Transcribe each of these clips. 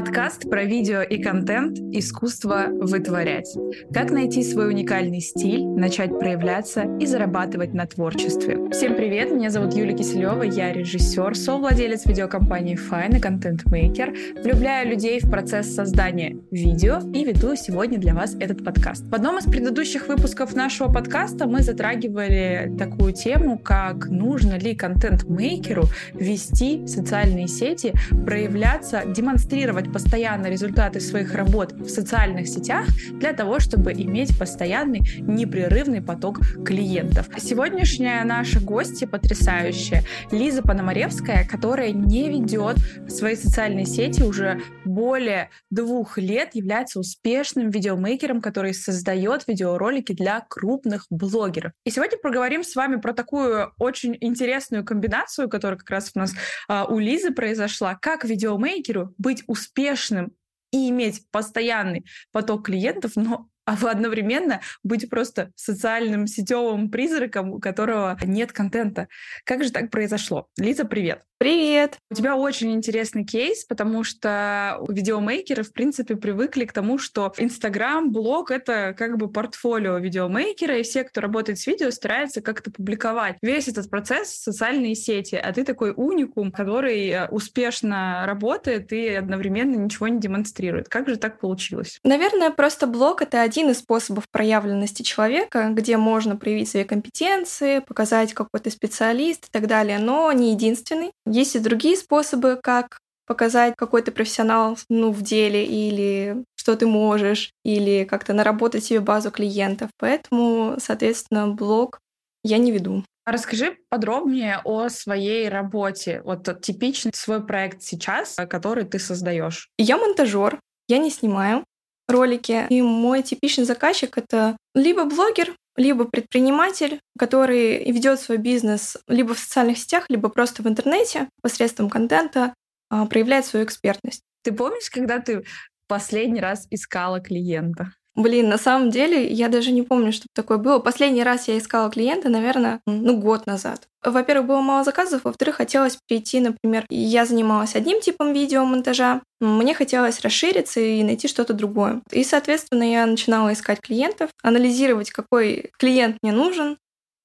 Подкаст про видео и контент «Искусство вытворять». Как найти свой уникальный стиль, начать проявляться и зарабатывать на творчестве. Всем привет, меня зовут Юлия Киселева, я режиссер, совладелец видеокомпании Fine и контент-мейкер. Влюбляю людей в процесс создания видео и веду сегодня для вас этот подкаст. В одном из предыдущих выпусков нашего подкаста мы затрагивали такую тему, как нужно ли контент-мейкеру вести социальные сети, проявляться, демонстрировать демонстрировать постоянно результаты своих работ в социальных сетях для того, чтобы иметь постоянный непрерывный поток клиентов. Сегодняшняя наша гостья потрясающая Лиза Пономаревская, которая не ведет свои социальные сети уже более двух лет, является успешным видеомейкером, который создает видеоролики для крупных блогеров. И сегодня поговорим с вами про такую очень интересную комбинацию, которая как раз у нас а, у Лизы произошла, как видеомейкеру быть успешным успешным и иметь постоянный поток клиентов, но а одновременно быть просто социальным сетевым призраком, у которого нет контента. Как же так произошло? Лиза, привет! Привет! У тебя очень интересный кейс, потому что видеомейкеры, в принципе, привыкли к тому, что Инстаграм, блог — это как бы портфолио видеомейкера, и все, кто работает с видео, стараются как-то публиковать весь этот процесс в социальные сети. А ты такой уникум, который э, успешно работает и одновременно ничего не демонстрирует. Как же так получилось? Наверное, просто блог — это один из способов проявленности человека, где можно проявить свои компетенции, показать какой то специалист и так далее, но не единственный. Есть и другие способы, как показать какой то профессионал ну, в деле или что ты можешь, или как-то наработать себе базу клиентов. Поэтому, соответственно, блог я не веду. Расскажи подробнее о своей работе. Вот типичный свой проект сейчас, который ты создаешь. Я монтажер, я не снимаю ролики. И мой типичный заказчик это либо блогер, либо предприниматель, который ведет свой бизнес либо в социальных сетях, либо просто в интернете посредством контента, а, проявляет свою экспертность. Ты помнишь, когда ты последний раз искала клиента? Блин, на самом деле я даже не помню, чтобы такое было. Последний раз я искала клиента, наверное, ну, год назад. Во-первых, было мало заказов, во-вторых, хотелось прийти, например, я занималась одним типом видеомонтажа, мне хотелось расшириться и найти что-то другое. И, соответственно, я начинала искать клиентов, анализировать, какой клиент мне нужен,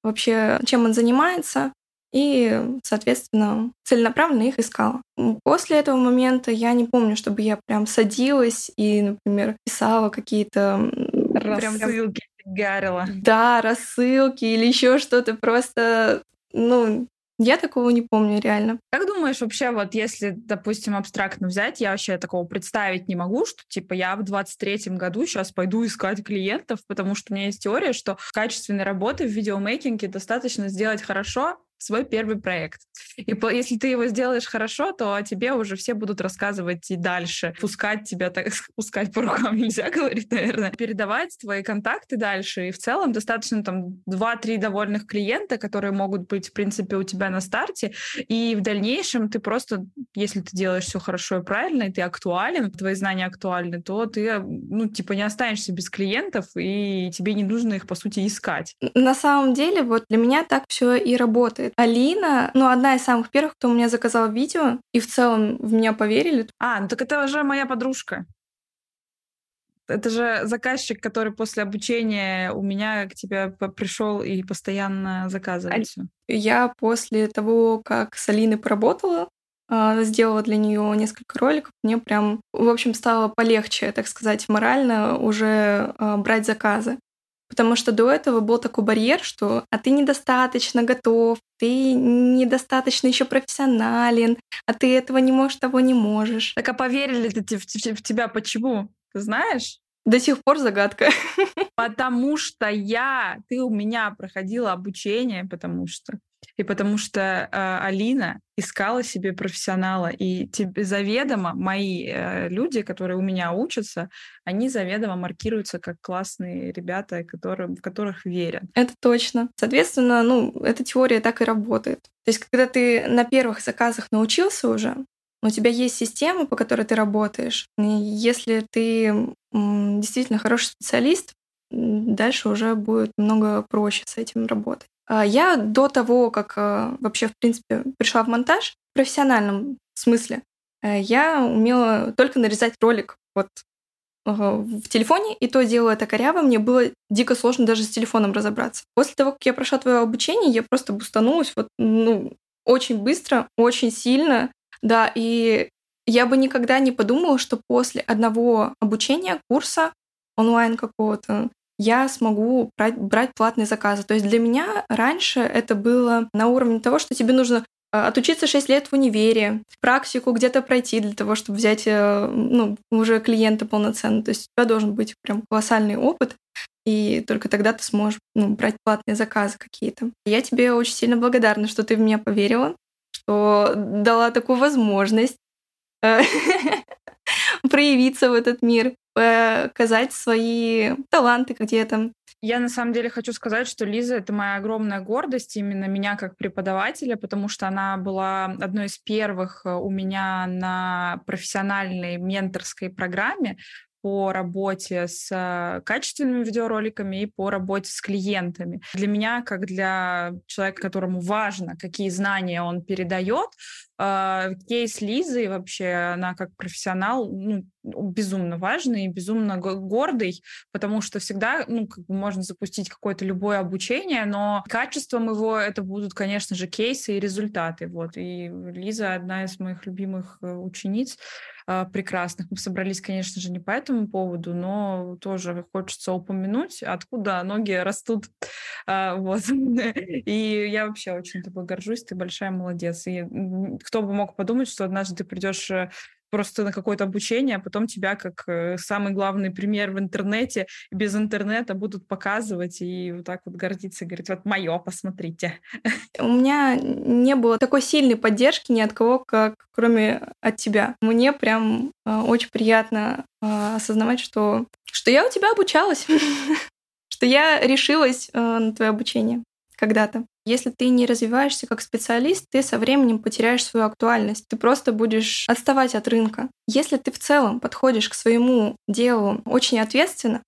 вообще, чем он занимается, и, соответственно, целенаправленно их искала. После этого момента я не помню, чтобы я прям садилась и, например, писала какие-то рассылки, прям... гарила. Да, рассылки или еще что-то просто, ну, я такого не помню реально. Как думаешь, вообще, вот если, допустим, абстрактно взять, я вообще такого представить не могу, что, типа, я в 23-м году сейчас пойду искать клиентов, потому что у меня есть теория, что качественной работы в видеомейкинге достаточно сделать хорошо, свой первый проект. И по, если ты его сделаешь хорошо, то о тебе уже все будут рассказывать и дальше. Пускать тебя, так пускать по рукам нельзя говорить, наверное. Передавать твои контакты дальше. И в целом достаточно там 2-3 довольных клиента, которые могут быть, в принципе, у тебя на старте. И в дальнейшем ты просто, если ты делаешь все хорошо и правильно, и ты актуален, твои знания актуальны, то ты, ну, типа, не останешься без клиентов, и тебе не нужно их, по сути, искать. На самом деле, вот для меня так все и работает работает. Алина, ну, одна из самых первых, кто у меня заказал видео, и в целом в меня поверили. А, ну так это уже моя подружка. Это же заказчик, который после обучения у меня к тебе пришел и постоянно заказывает все. Я после того, как с Алиной поработала, а, сделала для нее несколько роликов, мне прям, в общем, стало полегче, так сказать, морально уже а, брать заказы. Потому что до этого был такой барьер, что а ты недостаточно готов, ты недостаточно еще профессионален, а ты этого не можешь, того не можешь. Так а поверили ты в тебя почему? Ты знаешь? До сих пор загадка. Потому что я, ты у меня проходила обучение, потому что и потому что э, Алина искала себе профессионала, и тебе заведомо мои э, люди, которые у меня учатся, они заведомо маркируются как классные ребята, которые, в которых верят. Это точно. Соответственно, ну, эта теория так и работает. То есть, когда ты на первых заказах научился уже, у тебя есть система, по которой ты работаешь. И если ты действительно хороший специалист, дальше уже будет много проще с этим работать. А я до того, как а, вообще, в принципе, пришла в монтаж в профессиональном смысле, э, я умела только нарезать ролик вот в телефоне, и то дело это коряво, мне было дико сложно даже с телефоном разобраться. После того, как я прошла твое обучение, я просто бустанулась вот, ну, очень быстро, очень сильно, да, и я бы никогда не подумала, что после одного обучения, курса онлайн какого-то, я смогу брать, брать платные заказы. То есть для меня раньше это было на уровне того, что тебе нужно а, отучиться 6 лет в универе, практику где-то пройти для того, чтобы взять э, ну, уже клиента полноценно. То есть у тебя должен быть прям колоссальный опыт, и только тогда ты сможешь ну, брать платные заказы какие-то. Я тебе очень сильно благодарна, что ты в меня поверила, что дала такую возможность э, проявиться в этот мир, показать свои таланты где-то. Я на самом деле хочу сказать, что Лиза — это моя огромная гордость, именно меня как преподавателя, потому что она была одной из первых э, у меня на профессиональной менторской программе, по работе с э, качественными видеороликами и по работе с клиентами. Для меня, как для человека, которому важно, какие знания он передает, кейс Лизы вообще, она как профессионал ну, безумно важный и безумно гордый, потому что всегда ну, как бы можно запустить какое-то любое обучение, но качеством его это будут, конечно же, кейсы и результаты. Вот. И Лиза одна из моих любимых э, учениц. А, прекрасных. Мы собрались, конечно же, не по этому поводу, но тоже хочется упомянуть, откуда ноги растут. А, вот. И я вообще очень тобой горжусь, ты большая молодец. И кто бы мог подумать, что однажды ты придешь э, просто на какое-то обучение, а потом тебя как э, самый главный пример в интернете, без интернета будут показывать и вот так вот гордиться, говорить, вот мое, посмотрите. У меня не было такой сильной поддержки ни от кого, как кроме от тебя. Мне прям э, очень приятно э, осознавать, что, что я у тебя обучалась, что я решилась на твое обучение когда-то. Если ты не развиваешься как специалист, ты со временем потеряешь свою актуальность. Ты просто будешь отставать от рынка. Если ты в целом подходишь к своему делу очень ответственно,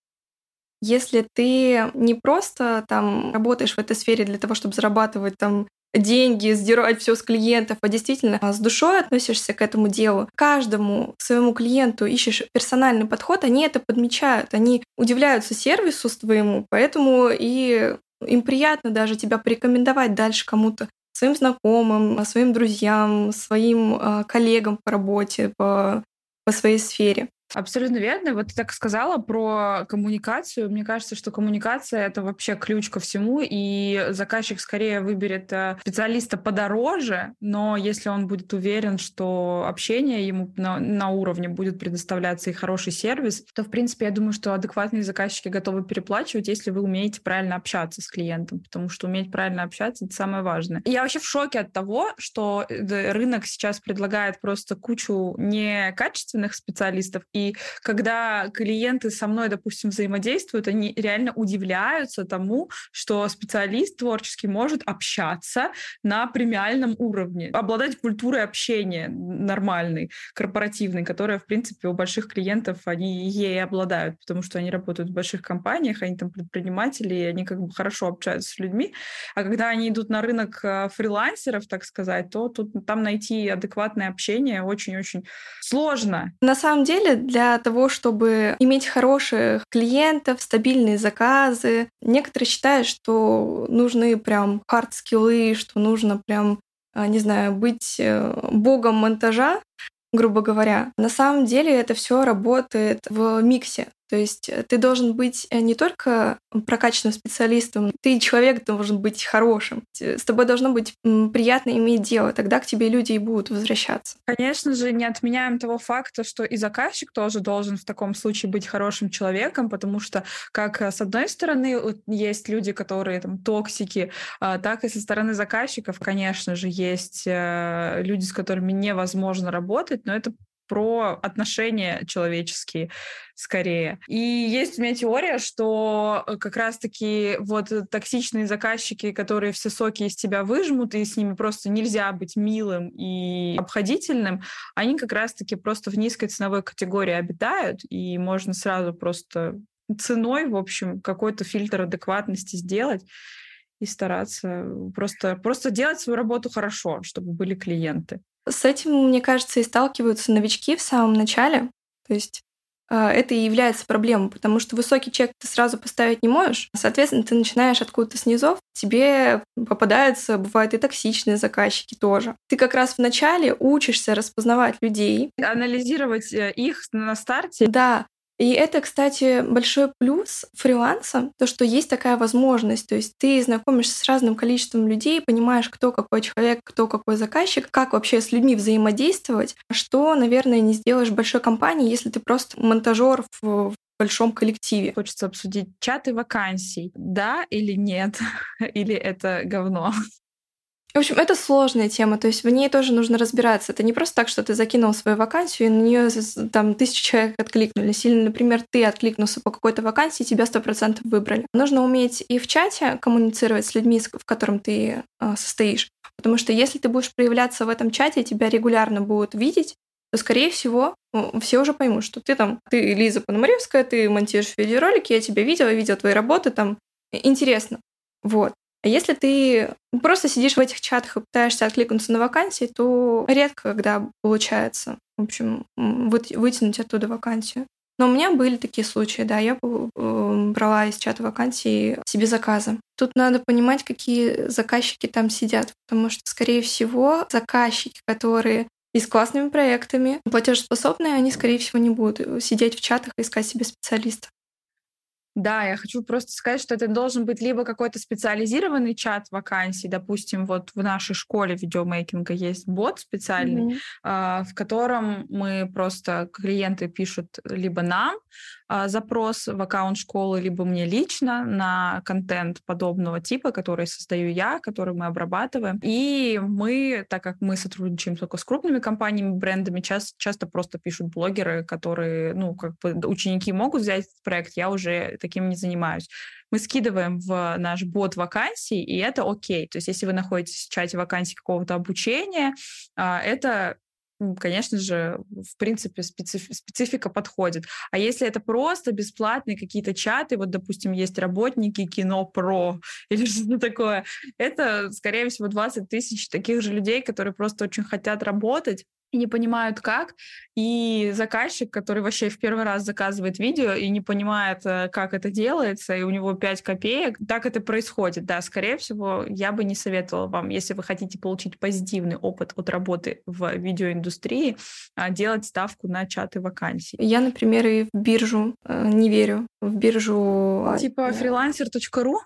если ты не просто там работаешь в этой сфере для того, чтобы зарабатывать там деньги, сдирать все с клиентов, а действительно с душой относишься к этому делу, каждому своему клиенту ищешь персональный подход, они это подмечают, они удивляются сервису своему, поэтому и им приятно даже тебя порекомендовать дальше кому-то, своим знакомым, своим друзьям, своим э, коллегам по работе, по, по своей сфере. Абсолютно верно. Вот ты так сказала про коммуникацию. Мне кажется, что коммуникация — это вообще ключ ко всему, и заказчик скорее выберет э, специалиста подороже, но если он будет уверен, что общение ему на, на уровне будет предоставляться и хороший сервис, то, в принципе, я думаю, что адекватные заказчики готовы переплачивать, если вы умеете правильно общаться с клиентом, потому что уметь правильно общаться — это самое важное. Я вообще в шоке от того, что э, рынок сейчас предлагает просто кучу некачественных специалистов, и когда клиенты со мной, допустим, взаимодействуют, они реально удивляются тому, что специалист творческий может общаться на премиальном уровне, обладать культурой общения нормальной, корпоративной, которая, в принципе, у больших клиентов, они ей обладают, потому что они работают в больших компаниях, они там предприниматели, и они как бы хорошо общаются с людьми. А когда они идут на рынок э, фрилансеров, так сказать, то тут там найти адекватное общение очень-очень сложно. На самом деле, для того, чтобы иметь хороших клиентов, стабильные заказы, некоторые считают, что нужны прям хард-скиллы, что нужно прям а, не знаю, быть э, богом монтажа, грубо говоря. На самом деле это все работает в миксе. То есть э, ты должен быть э, не только прокачанным специалистом, ты человек должен быть хорошим. С тобой должно быть приятно иметь дело, тогда к тебе люди и будут возвращаться. Конечно же, не отменяем того факта, что и заказчик тоже должен в таком случае быть хорошим человеком, потому что как э, с одной стороны есть люди, которые там токсики, а, так и со стороны заказчиков, конечно же, есть люди, с которыми невозможно работать, но это про отношения человеческие скорее. И есть у меня теория, что э, как раз-таки вот токсичные заказчики, которые все соки из тебя выжмут, и с ними просто нельзя быть милым и обходительным, они как раз-таки просто в низкой ценовой категории обитают, и можно сразу просто ценой, в общем, какой-то фильтр адекватности сделать и стараться просто, просто делать свою работу хорошо, чтобы были клиенты. С этим, мне кажется, и сталкиваются новички в самом начале. То есть а, это и является проблемой, потому что высокий чек ты сразу поставить не можешь. Соответственно, ты начинаешь откуда-то снизу, тебе попадаются, бывают и токсичные заказчики тоже. Ты как раз в начале учишься распознавать людей. Анализировать э, их на старте. Да, и это, кстати, большой плюс фриланса, то, что есть такая возможность. То есть ты знакомишься с разным количеством людей, понимаешь, кто какой человек, кто какой заказчик, как вообще с людьми взаимодействовать, что, наверное, не сделаешь большой компании, если ты просто монтажер в большом коллективе. Хочется обсудить чаты вакансий. Да или нет? или это говно? В общем, это сложная тема, то есть в ней тоже нужно разбираться. Это не просто так, что ты закинул свою вакансию, и на нее там тысячи человек откликнулись. Или, например, ты откликнулся по какой-то вакансии, тебя сто процентов выбрали. Нужно уметь и в чате коммуницировать с людьми, в котором ты э, состоишь. Потому что если ты будешь проявляться в этом чате, тебя регулярно будут видеть, то, скорее всего, все уже поймут, что ты там, ты Лиза Пономаревская, ты монтируешь видеоролики, я тебя видела, видела твои работы, там, интересно. Вот. А если ты просто сидишь в этих чатах и пытаешься откликнуться на вакансии, то редко когда получается, в общем, вытянуть оттуда вакансию. Но у меня были такие случаи, да, я э, брала из чата вакансий себе заказы. Тут надо понимать, какие заказчики там сидят, потому что, скорее всего, заказчики, которые и с классными проектами, платежеспособные, они, скорее всего, не будут сидеть в чатах и искать себе специалиста. Да, я хочу просто сказать, что это должен быть либо какой-то специализированный чат вакансий, допустим, вот в нашей школе видеомейкинга есть бот специальный, mm-hmm. в котором мы просто клиенты пишут либо нам, запрос в аккаунт школы, либо мне лично на контент подобного типа, который создаю я, который мы обрабатываем. И мы, так как мы сотрудничаем только с крупными компаниями, брендами, часто, часто просто пишут блогеры, которые, ну, как бы ученики могут взять этот проект, я уже таким не занимаюсь мы скидываем в наш бот вакансий, и это окей. То есть если вы находитесь в чате вакансий какого-то обучения, а, это конечно же, в принципе, специф- специфика подходит. А если это просто бесплатные какие-то чаты, вот, допустим, есть работники кино про или что-то такое, это, скорее всего, 20 тысяч таких же людей, которые просто очень хотят работать, и не понимают как, и заказчик, который вообще в первый раз заказывает видео и не понимает, э, как это делается, и у него 5 копеек, так это происходит. Да, скорее всего, я бы не советовала вам, если вы хотите получить позитивный опыт от работы в видеоиндустрии, а, делать ставку на чаты вакансий. Я, например, и в биржу э, не верю. В биржу... А, типа freelancer.ru?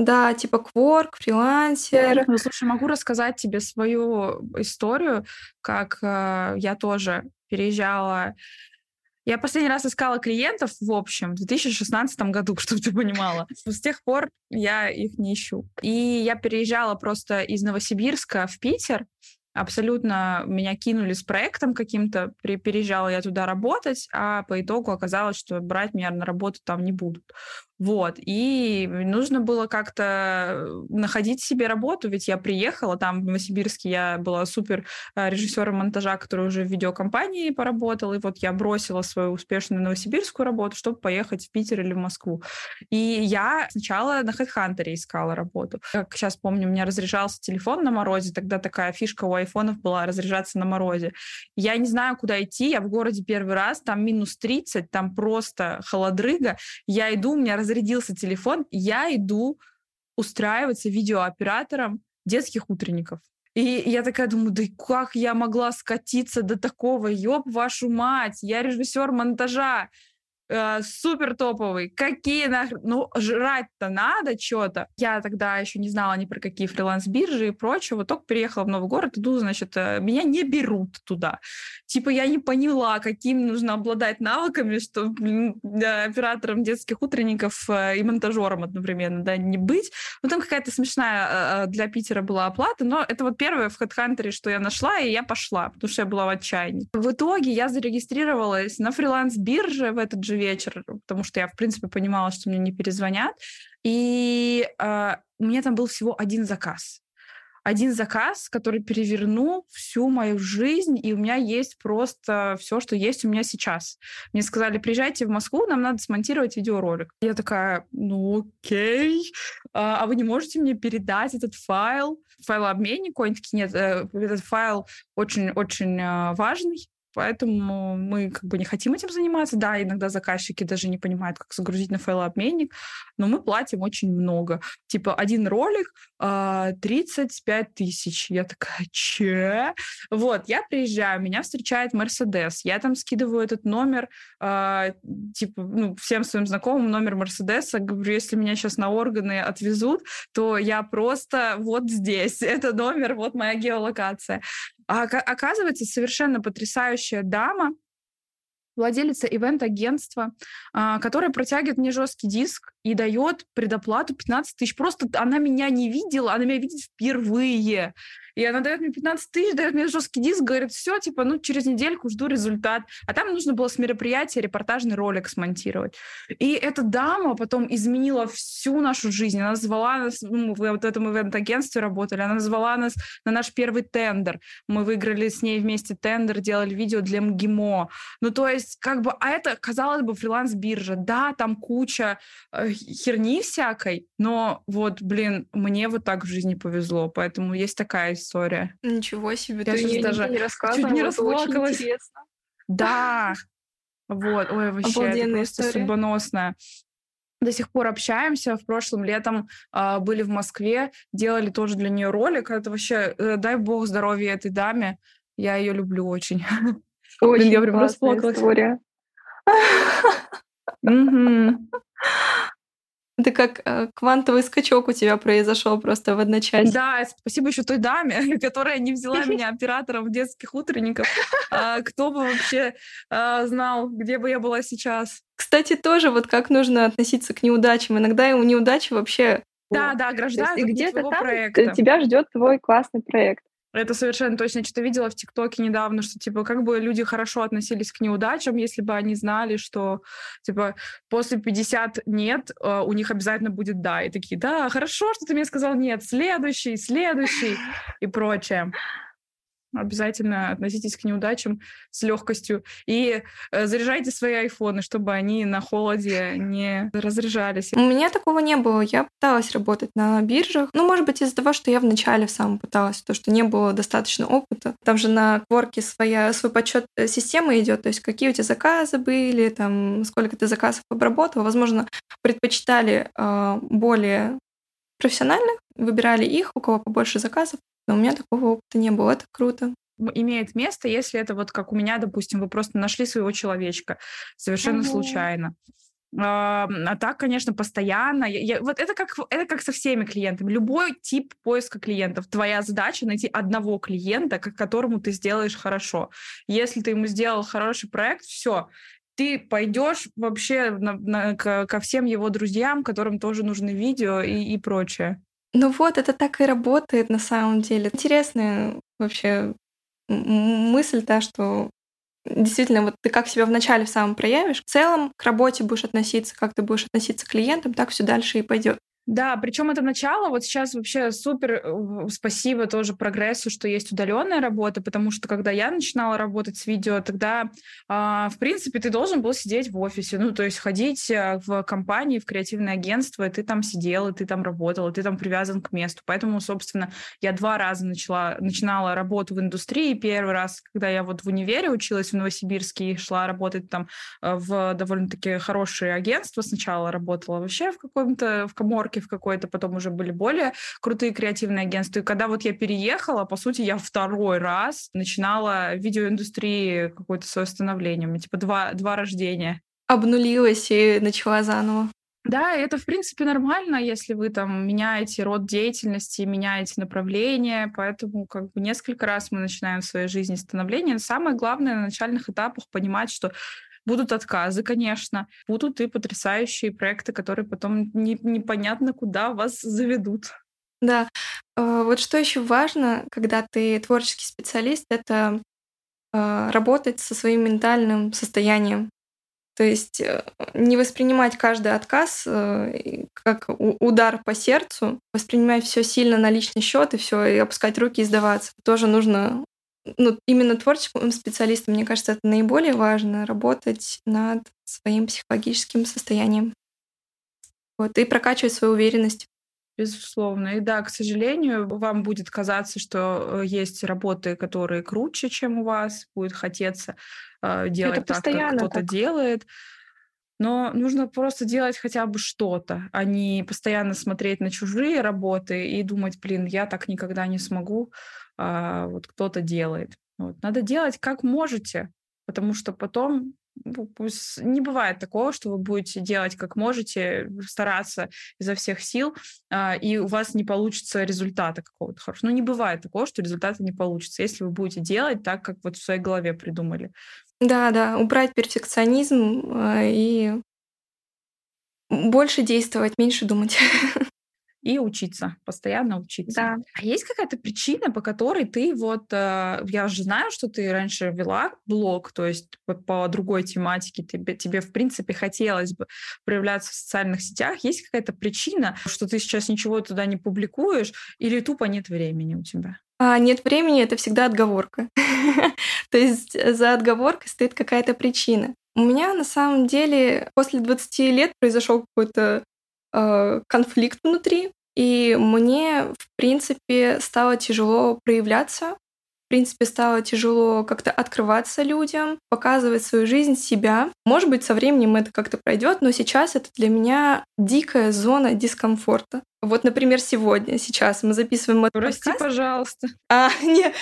Да, типа кворк, фрилансер. Ну, слушай, могу рассказать тебе свою историю, как э, я тоже переезжала я последний раз искала клиентов, в общем, в 2016 году, чтобы ты понимала. С тех пор я их не ищу. И я переезжала просто из Новосибирска в Питер. Абсолютно меня кинули с проектом каким-то, переезжала я туда работать, а по итогу оказалось, что брать меня на работу там не будут. Вот. И нужно было как-то находить себе работу, ведь я приехала, там в Новосибирске я была супер э, режиссером монтажа, который уже в видеокомпании поработал, и вот я бросила свою успешную новосибирскую работу, чтобы поехать в Питер или в Москву. И я сначала на HeadHunter искала работу. Как сейчас помню, у меня разряжался телефон на морозе, тогда такая фишка у айфонов была разряжаться на морозе. Я не знаю, куда идти, я в городе первый раз, там минус 30, там просто холодрыга, я иду, у меня раз разрядился телефон, я иду устраиваться видеооператором детских утренников. И я такая думаю, да как я могла скатиться до такого, ёб вашу мать, я режиссер монтажа, э, супер топовый. Какие нахрен? Ну, жрать-то надо что-то. Я тогда еще не знала ни про какие фриланс-биржи и прочее. Вот только переехала в новый город, иду, значит, э, меня не берут туда. Типа я не поняла, каким нужно обладать навыками, что оператором детских утренников э, и монтажером одновременно, да, не быть. Ну, там какая-то смешная для Питера была оплата, но это вот первое в HeadHunter, что я нашла, и я пошла, потому что я была в отчаянии. В итоге я зарегистрировалась на фриланс-бирже в этот же вечер, потому что я, в принципе, понимала, что мне не перезвонят. И э, у меня там был всего один заказ. один заказ, который перевернул всю мою жизнь, и у меня есть просто все, что есть у меня сейчас. Мне сказали, приезжайте в Москву, нам надо смонтировать видеоролик. Я такая, ну окей, а, а вы не можете мне передать этот файл? Файлообменник, они такие, нет, э, этот файл очень-очень э, важный, Поэтому мы как бы не хотим этим заниматься. Да, иногда заказчики даже не понимают, как загрузить на файлообменник, но мы платим очень много. Типа один ролик 35 а, тысяч. Я такая, че? Вот, я приезжаю, меня встречает Мерседес. Я там скидываю этот номер, э, типа, ну, всем своим знакомым номер Мерседеса. Говорю, если меня сейчас на органы отвезут, то я просто вот здесь. Это номер, вот моя геолокация. А оказывается, совершенно потрясающая дама, владелица ивент-агентства, а, которая протягивает мне жесткий диск и дает предоплату 15 тысяч. Просто она меня не видела, она меня видит впервые. И она дает мне 15 тысяч, дает мне жесткий диск, говорит, все, типа, ну, через недельку жду результат. А там нужно было с мероприятия репортажный ролик смонтировать. И эта дама потом изменила всю нашу жизнь. Она звала нас, ну, мы вот в этом ивент-агентстве работали, она звала нас на наш первый тендер. Мы выиграли с ней вместе тендер, делали видео для МГИМО. Ну, то есть, как бы, а это, казалось бы, фриланс-биржа. Да, там куча э, херни всякой, но вот, блин, мне вот так в жизни повезло, поэтому есть такая история. Ничего себе, я ты мне даже не рассказывала, чуть не расплакалась. Да, вот, ой, вообще, Обалденная это просто история. судьбоносная до сих пор общаемся. В прошлом летом э, были в Москве, делали тоже для нее ролик. Это вообще, э, дай бог здоровья этой даме. Я ее люблю очень. Очень Блин, я прям расплакалась. история. Это как э, квантовый скачок у тебя произошел просто в одночасье. Да, спасибо еще той даме, которая не взяла меня оператором детских утренников. А, кто бы вообще а, знал, где бы я была сейчас. Кстати, тоже вот как нужно относиться к неудачам. Иногда и у неудачи вообще да, да, ограждают и где-то там проекта. тебя ждет твой классный проект. Это совершенно точно. Что-то видела в ТикТоке недавно, что, типа, как бы люди хорошо относились к неудачам, если бы они знали, что, типа, после 50 нет, э, у них обязательно будет да. И такие, да, хорошо, что ты мне сказал нет, следующий, следующий и прочее обязательно относитесь к неудачам с легкостью и э, заряжайте свои айфоны, чтобы они на холоде не разряжались. У меня такого не было. Я пыталась работать на биржах. Ну, может быть, из-за того, что я вначале в самом пыталась, то, что не было достаточно опыта. Там же на кворке своя, свой подсчет э, системы идет, то есть какие у тебя заказы были, там, сколько ты заказов обработал. Возможно, предпочитали э, более профессиональных, выбирали их, у кого побольше заказов, но у меня такого опыта не было. Это круто имеет место, если это вот как у меня, допустим, вы просто нашли своего человечка совершенно угу. случайно. А, а так, конечно, постоянно. Я, я, вот это как, это как со всеми клиентами. Любой тип поиска клиентов. Твоя задача найти одного клиента, к которому ты сделаешь хорошо. Если ты ему сделал хороший проект, все, ты пойдешь вообще на, на, ко, ко всем его друзьям, которым тоже нужны видео и, и прочее. Ну вот, это так и работает на самом деле. Интересная вообще мысль, да, что действительно, вот ты как себя вначале в самом проявишь, в целом к работе будешь относиться, как ты будешь относиться к клиентам, так все дальше и пойдет. Да, причем это начало. Вот сейчас вообще супер спасибо тоже прогрессу, что есть удаленная работа, потому что когда я начинала работать с видео, тогда, а, в принципе, ты должен был сидеть в офисе, ну, то есть ходить э, в компании, в креативное агентство, и ты там сидел, и ты там работал, и ты там привязан к месту. Поэтому, собственно, я два раза начала, начинала работу в индустрии. Первый раз, когда я вот в универе училась в Новосибирске и шла работать там э, в довольно-таки хорошее агентство, сначала работала вообще в каком-то, в коморке, в какой-то, потом уже были более крутые креативные агентства. И когда вот я переехала, по сути, я второй раз начинала в видеоиндустрии какое-то свое становление. У меня типа два, два рождения. Обнулилась и начала заново. Да, это, в принципе, нормально, если вы там меняете род деятельности, меняете направление, поэтому как бы несколько раз мы начинаем в своей жизни становление. Но самое главное на начальных этапах понимать, что Будут отказы, конечно. Будут и потрясающие проекты, которые потом не, непонятно куда вас заведут. Да. А, вот что еще важно, когда ты творческий специалист, это а, работать со своим ментальным состоянием. То есть э, не воспринимать каждый отказ э, как удар по сердцу, воспринимать все сильно на личный счет и все, и опускать руки и сдаваться. Тоже нужно ну, именно творческим специалистам, мне кажется, это наиболее важно, работать над своим психологическим состоянием. Вот, и прокачивать свою уверенность. Безусловно. И да, к сожалению, вам будет казаться, что э, есть работы, которые круче, чем у вас, будет хотеться э, делать Это так, как кто-то так. делает. Но нужно просто делать хотя бы что-то, а не постоянно смотреть на чужие работы и думать, блин, я так никогда не смогу, а вот кто-то делает. Вот. Надо делать как можете, потому что потом ну, не бывает такого, что вы будете делать как можете, стараться изо всех сил, а, и у вас не получится результата какого-то хорошего. Ну, не бывает такого, что результата не получится, если вы будете делать так, как вот в своей голове придумали. Да, да, убрать перфекционизм а, и больше действовать, меньше думать. И учиться, постоянно учиться. Да. А есть какая-то причина, по которой ты вот, э, я же знаю, что ты раньше вела блог, то есть по, по другой тематике тебе, тебе, в принципе, хотелось бы проявляться в социальных сетях. Есть какая-то причина, что ты сейчас ничего туда не публикуешь, или тупо нет времени у тебя? А нет времени это всегда отговорка. То есть за отговоркой стоит какая-то причина. У меня на самом деле после 20 лет произошел какой-то э, конфликт внутри, и мне, в принципе, стало тяжело проявляться. В принципе, стало тяжело как-то открываться людям, показывать свою жизнь, себя. Может быть, со временем это как-то пройдет, но сейчас это для меня дикая зона дискомфорта. Вот, например, сегодня, сейчас мы записываем этот Прости, подкаст. пожалуйста. А, нет.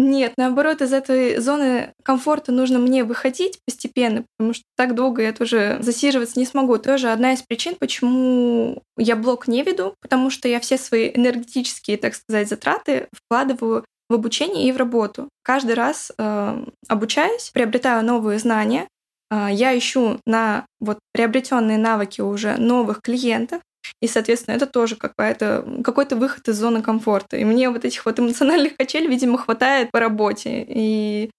Нет, наоборот, из этой зоны комфорта нужно мне выходить постепенно, потому что так долго я тоже засиживаться не смогу. Тоже одна из причин, почему я блог не веду, потому что я все свои энергетические, так сказать, затраты вкладываю в обучение и в работу. Каждый раз э, обучаюсь, приобретаю новые знания, э, я ищу на вот приобретенные навыки уже новых клиентов, и, соответственно, это тоже какая-то, какой-то выход из зоны комфорта. И мне вот этих вот эмоциональных качелей, видимо, хватает по работе. И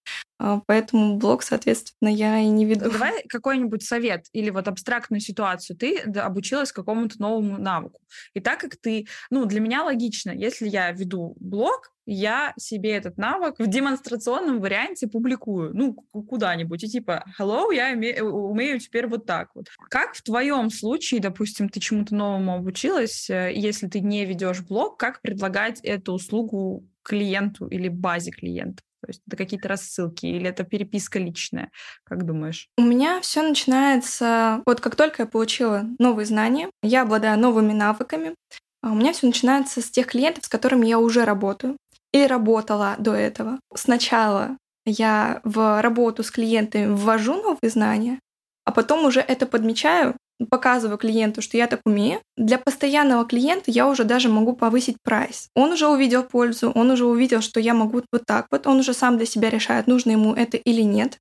поэтому блог, соответственно, я и не веду. Давай какой-нибудь совет или вот абстрактную ситуацию. Ты обучилась какому-то новому навыку. И так как ты, ну, для меня логично, если я веду блог, я себе этот навык в демонстрационном варианте публикую, ну, куда-нибудь, и типа, hello, я умею, умею теперь вот так вот. Как в твоем случае, допустим, ты чему-то новому обучилась, э, если ты не ведешь блог, как предлагать эту услугу клиенту или базе клиентов? То есть это какие-то рассылки или это переписка личная? Как думаешь? У меня все начинается... Вот как только я получила новые знания, я обладаю новыми навыками, а у меня все начинается с тех клиентов, с которыми я уже работаю или работала до этого. Сначала я в работу с клиентами ввожу новые знания, а потом уже это подмечаю, показываю клиенту, что я так умею. Для постоянного клиента я уже даже могу повысить прайс. Он уже увидел пользу, он уже увидел, что я могу вот так вот, он уже сам для себя решает, нужно ему это или нет.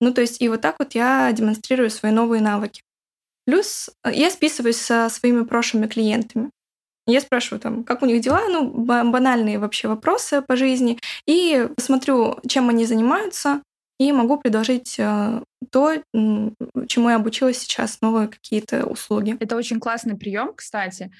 Ну, то есть и вот так вот я демонстрирую свои новые навыки. Плюс э, я списываюсь со своими прошлыми клиентами. Я спрашиваю там, как у них дела, ну, банальные вообще вопросы по жизни, и смотрю, чем они занимаются, и могу предложить э, то, чему я обучилась сейчас, новые какие-то услуги. Это очень классный прием, кстати.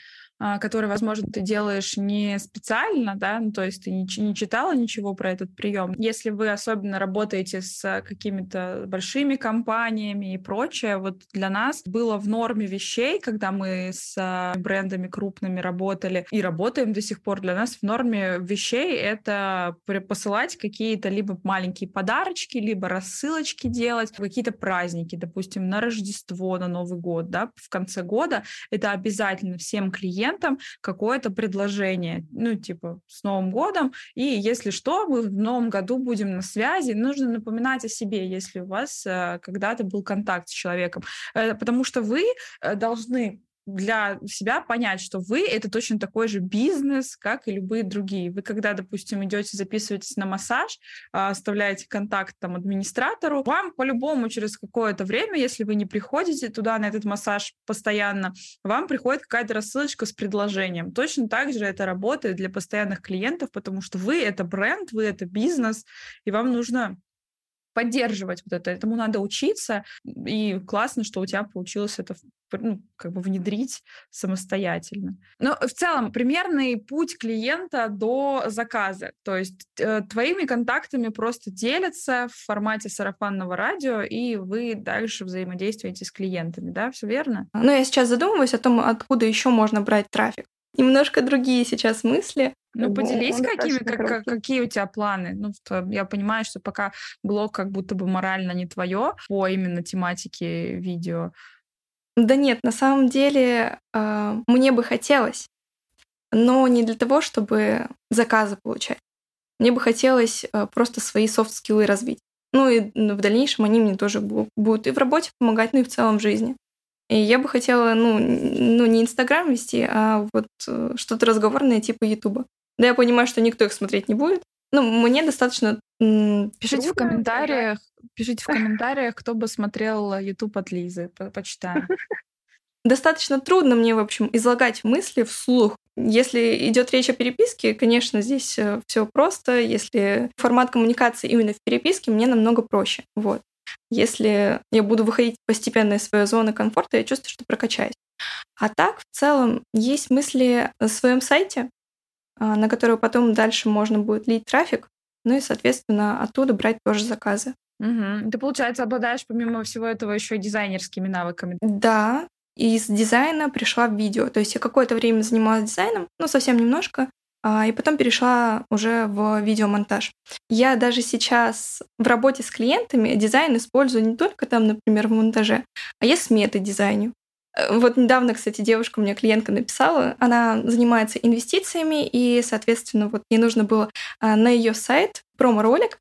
А, который, возможно, ты делаешь не специально, да, ну, то есть ты не, не читала ничего про этот прием. Если вы особенно работаете с какими-то большими компаниями и прочее, вот для нас было в норме вещей, когда мы с а, брендами крупными работали и работаем до сих пор, для нас в норме вещей это посылать какие-то либо маленькие подарочки, либо рассылочки делать, какие-то праздники, допустим, на Рождество, на Новый год, да, в конце года. Это обязательно всем клиентам клиентам какое-то предложение, ну, типа, с Новым годом, и если что, мы в Новом году будем на связи, нужно напоминать о себе, если у вас э, когда-то был контакт с человеком, э, потому что вы э, должны для себя понять, что вы это точно такой же бизнес, как и любые другие. Вы когда, допустим, идете записываетесь на массаж, а, оставляете контакт там администратору, вам по-любому через какое-то время, если вы не приходите туда на этот массаж постоянно, вам приходит какая-то рассылочка с предложением. Точно так же это работает для постоянных клиентов, потому что вы это бренд, вы это бизнес, и вам нужно поддерживать вот это. Этому надо учиться, и классно, что у тебя получилось это ну, как бы внедрить самостоятельно. Но в целом примерный путь клиента до заказа. То есть э, твоими контактами просто делятся в формате сарафанного радио, и вы дальше взаимодействуете с клиентами, да? Все верно? Ну, я сейчас задумываюсь о том, откуда еще можно брать трафик. Немножко другие сейчас мысли. Ну, поделись, какими, как, какие у тебя планы. Ну, я понимаю, что пока блог как будто бы морально не твое по именно тематике видео. Да нет, на самом деле э, мне бы хотелось, но не для того, чтобы заказы получать. Мне бы хотелось э, просто свои софт-скиллы развить. Ну и ну, в дальнейшем они мне тоже будут и в работе помогать, ну и в целом в жизни. И я бы хотела, ну, ну не Инстаграм вести, а вот э, что-то разговорное типа Ютуба. Да, я понимаю, что никто их смотреть не будет. Ну, мне достаточно... Пишите трудно, в комментариях, пишите в комментариях, кто бы смотрел YouTube от Лизы, почитаем. Достаточно трудно мне, в общем, излагать мысли вслух. Если идет речь о переписке, конечно, здесь э, все просто. Если формат коммуникации именно в переписке, мне намного проще. Вот. Если я буду выходить постепенно из своей зоны комфорта, я чувствую, что прокачаюсь. А так, в целом, есть мысли на своем сайте, а, на который потом дальше можно будет лить трафик, ну и, соответственно, оттуда брать тоже заказы. Угу. Ты, получается, обладаешь помимо всего этого еще и дизайнерскими навыками. Да, из дизайна пришла в видео. То есть я какое-то время занималась дизайном, ну, совсем немножко, и потом перешла уже в видеомонтаж. Я даже сейчас в работе с клиентами дизайн использую не только там, например, в монтаже, а я сметы дизайню. Э, вот недавно, кстати, девушка мне клиентка написала, она занимается инвестициями, и, соответственно, вот ей нужно было а, на ее сайт промо-ролик.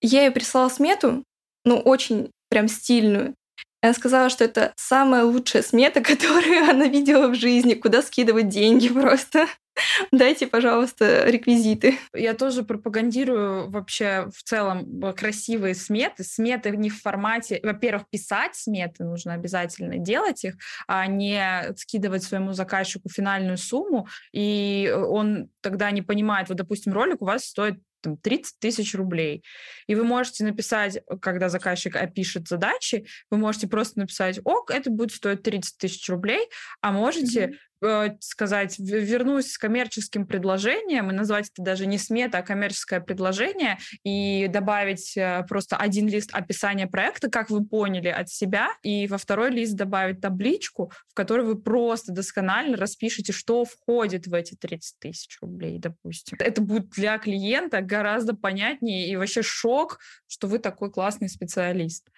Я ей прислала смету, ну, очень прям стильную. Она сказала, что это самая лучшая смета, которую она видела в жизни, куда скидывать деньги просто. Дайте, пожалуйста, реквизиты. Я тоже пропагандирую вообще в целом красивые сметы. Сметы не в формате... Во-первых, писать сметы нужно обязательно делать их, а не скидывать своему заказчику финальную сумму, и он тогда не понимает, вот, допустим, ролик у вас стоит там, 30 тысяч рублей. И вы можете написать, когда заказчик опишет задачи, вы можете просто написать, ок, это будет стоить 30 тысяч рублей, а можете mm-hmm Э, сказать, вернусь с коммерческим предложением и назвать это даже не смета, а коммерческое предложение и добавить э, просто один лист описания проекта, как вы поняли от себя, и во второй лист добавить табличку, в которой вы просто досконально распишете, что входит в эти 30 тысяч рублей, допустим. Это будет для клиента гораздо понятнее и вообще шок, что вы такой классный специалист.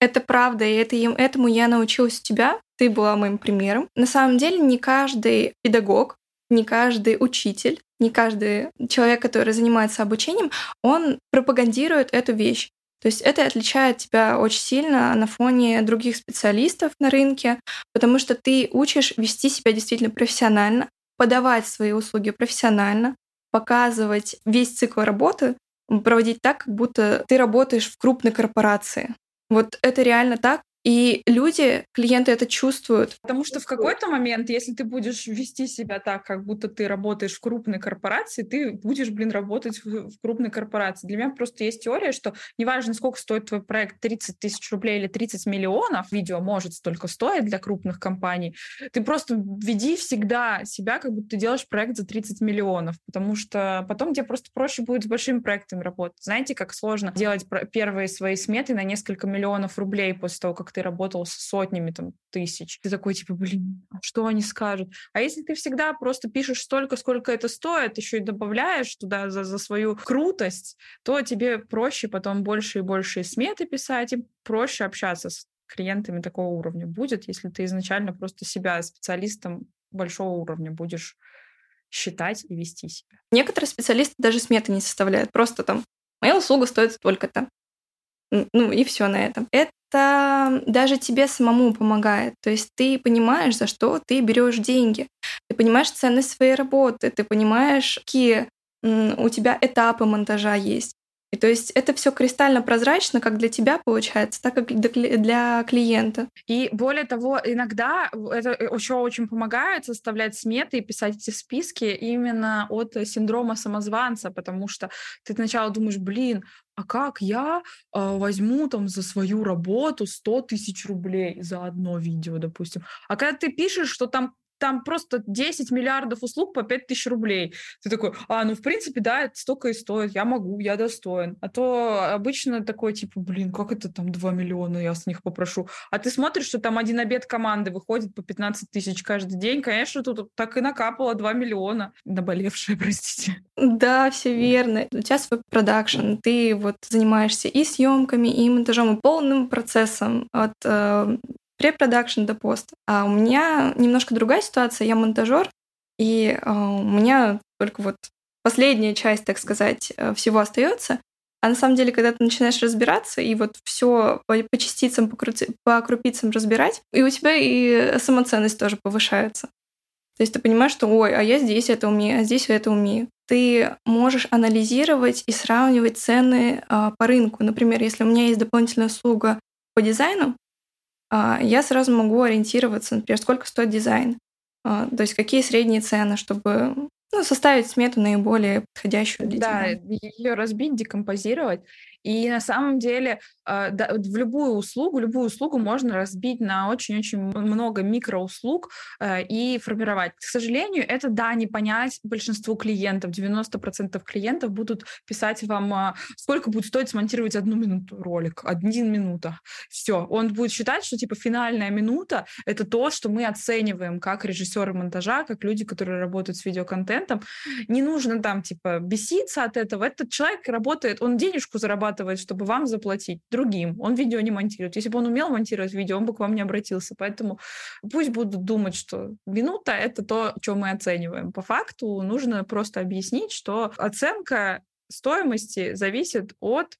Это правда, и это, этому я научилась у тебя. Ты была моим примером. На самом деле не каждый педагог, не каждый учитель, не каждый человек, который занимается обучением, он пропагандирует эту вещь. То есть это отличает тебя очень сильно на фоне других специалистов на рынке, потому что ты учишь вести себя действительно профессионально, подавать свои услуги профессионально, показывать весь цикл работы, проводить так, как будто ты работаешь в крупной корпорации. Вот это реально так. И люди, клиенты это чувствуют. Потому что в какой-то момент, если ты будешь вести себя так, как будто ты работаешь в крупной корпорации, ты будешь, блин, работать в, в крупной корпорации. Для меня просто есть теория, что неважно, сколько стоит твой проект, 30 тысяч рублей или 30 миллионов, видео может столько стоить для крупных компаний, ты просто веди всегда себя, как будто ты делаешь проект за 30 миллионов, потому что потом тебе просто проще будет с большими проектами работать. Знаете, как сложно делать первые свои сметы на несколько миллионов рублей после того, как ты работал с сотнями там тысяч. Ты такой, типа, блин, а что они скажут? А если ты всегда просто пишешь столько, сколько это стоит, еще и добавляешь туда за, за свою крутость, то тебе проще потом больше и больше сметы писать, и проще общаться с клиентами такого уровня будет, если ты изначально просто себя специалистом большого уровня будешь считать и вести себя. Некоторые специалисты даже сметы не составляют. Просто там моя услуга стоит столько-то. Ну и все на этом. Это даже тебе самому помогает. То есть ты понимаешь, за что ты берешь деньги. Ты понимаешь ценность своей работы, ты понимаешь, какие у тебя этапы монтажа есть. И то есть это все кристально прозрачно, как для тебя получается, так как для клиента. И более того, иногда это еще очень помогает составлять сметы и писать эти списки именно от синдрома самозванца, потому что ты сначала думаешь, блин, а как я э, возьму там за свою работу 100 тысяч рублей за одно видео, допустим. А когда ты пишешь, что там там просто 10 миллиардов услуг по 5 тысяч рублей. Ты такой, а, ну, в принципе, да, это столько и стоит, я могу, я достоин. А то обычно такой, типа, блин, как это там 2 миллиона, я с них попрошу. А ты смотришь, что там один обед команды выходит по 15 тысяч каждый день, конечно, тут так и накапало 2 миллиона. Наболевшие, простите. Да, все верно. У тебя свой production, ты вот занимаешься и съемками, и монтажом, и полным процессом от э, pre-production до поста. А у меня немножко другая ситуация. Я монтажер, и э, у меня только вот последняя часть, так сказать, э, всего остается. А на самом деле, когда ты начинаешь разбираться и вот все по, по частицам, по, крути, по крупицам разбирать, и у тебя и самоценность тоже повышается. То есть ты понимаешь, что ой, а я здесь это умею, а здесь это умею. Ты можешь анализировать и сравнивать цены а, по рынку. Например, если у меня есть дополнительная услуга по дизайну, я сразу могу ориентироваться, например, сколько стоит дизайн, а, то есть какие средние цены, чтобы ну, составить смету наиболее подходящую для да, тебя. Да, ее разбить, декомпозировать и на самом деле а, в любую услугу, любую услугу можно разбить на очень-очень много микроуслуг э, и формировать. К сожалению, это, да, не понять большинству клиентов. 90% клиентов будут писать вам, а, сколько будет стоить смонтировать одну минуту ролик, один минута. Все. Он будет считать, что типа финальная минута — это то, что мы оцениваем как режиссеры монтажа, как люди, которые работают с видеоконтентом. Не нужно там типа беситься от этого. Этот человек работает, он денежку зарабатывает зарабатывает, чтобы вам заплатить другим. Он видео не монтирует. Если бы он умел монтировать видео, он бы к вам не обратился. Поэтому пусть будут думать, что минута — это то, что мы оцениваем. По факту нужно просто объяснить, что оценка стоимости зависит от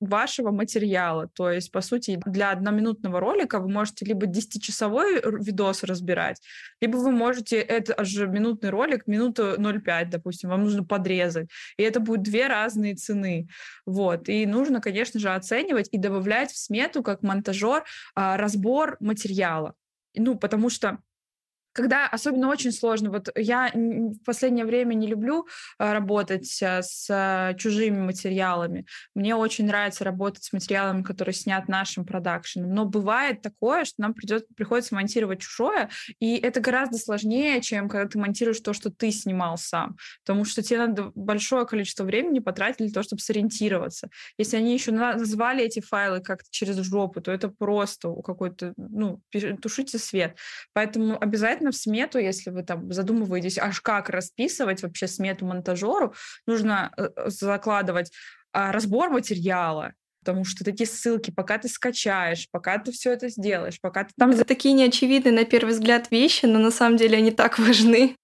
вашего материала. То есть, по сути, для одноминутного ролика вы можете либо 10-часовой видос разбирать, либо вы можете это же минутный ролик, минуту 0,5, допустим, вам нужно подрезать. И это будет две разные цены. Вот. И нужно, конечно же, оценивать и добавлять в смету, как монтажер, а, разбор материала. Ну, потому что когда особенно очень сложно. Вот я в последнее время не люблю а, работать а, с а, чужими материалами. Мне очень нравится работать с материалами, которые снят нашим продакшеном. Но бывает такое, что нам придет, приходится монтировать чужое, и это гораздо сложнее, чем когда ты монтируешь то, что ты снимал сам. Потому что тебе надо большое количество времени потратить для того, чтобы сориентироваться. Если они еще назвали эти файлы как-то через жопу, то это просто какой-то, ну, тушите свет. Поэтому обязательно обязательно в смету, если вы там задумываетесь, аж как расписывать вообще смету монтажеру, нужно э, э, закладывать а, разбор материала, потому что такие ссылки, пока ты скачаешь, пока ты все это сделаешь, пока ты там... Это такие неочевидные на первый взгляд вещи, но на самом деле они так важны.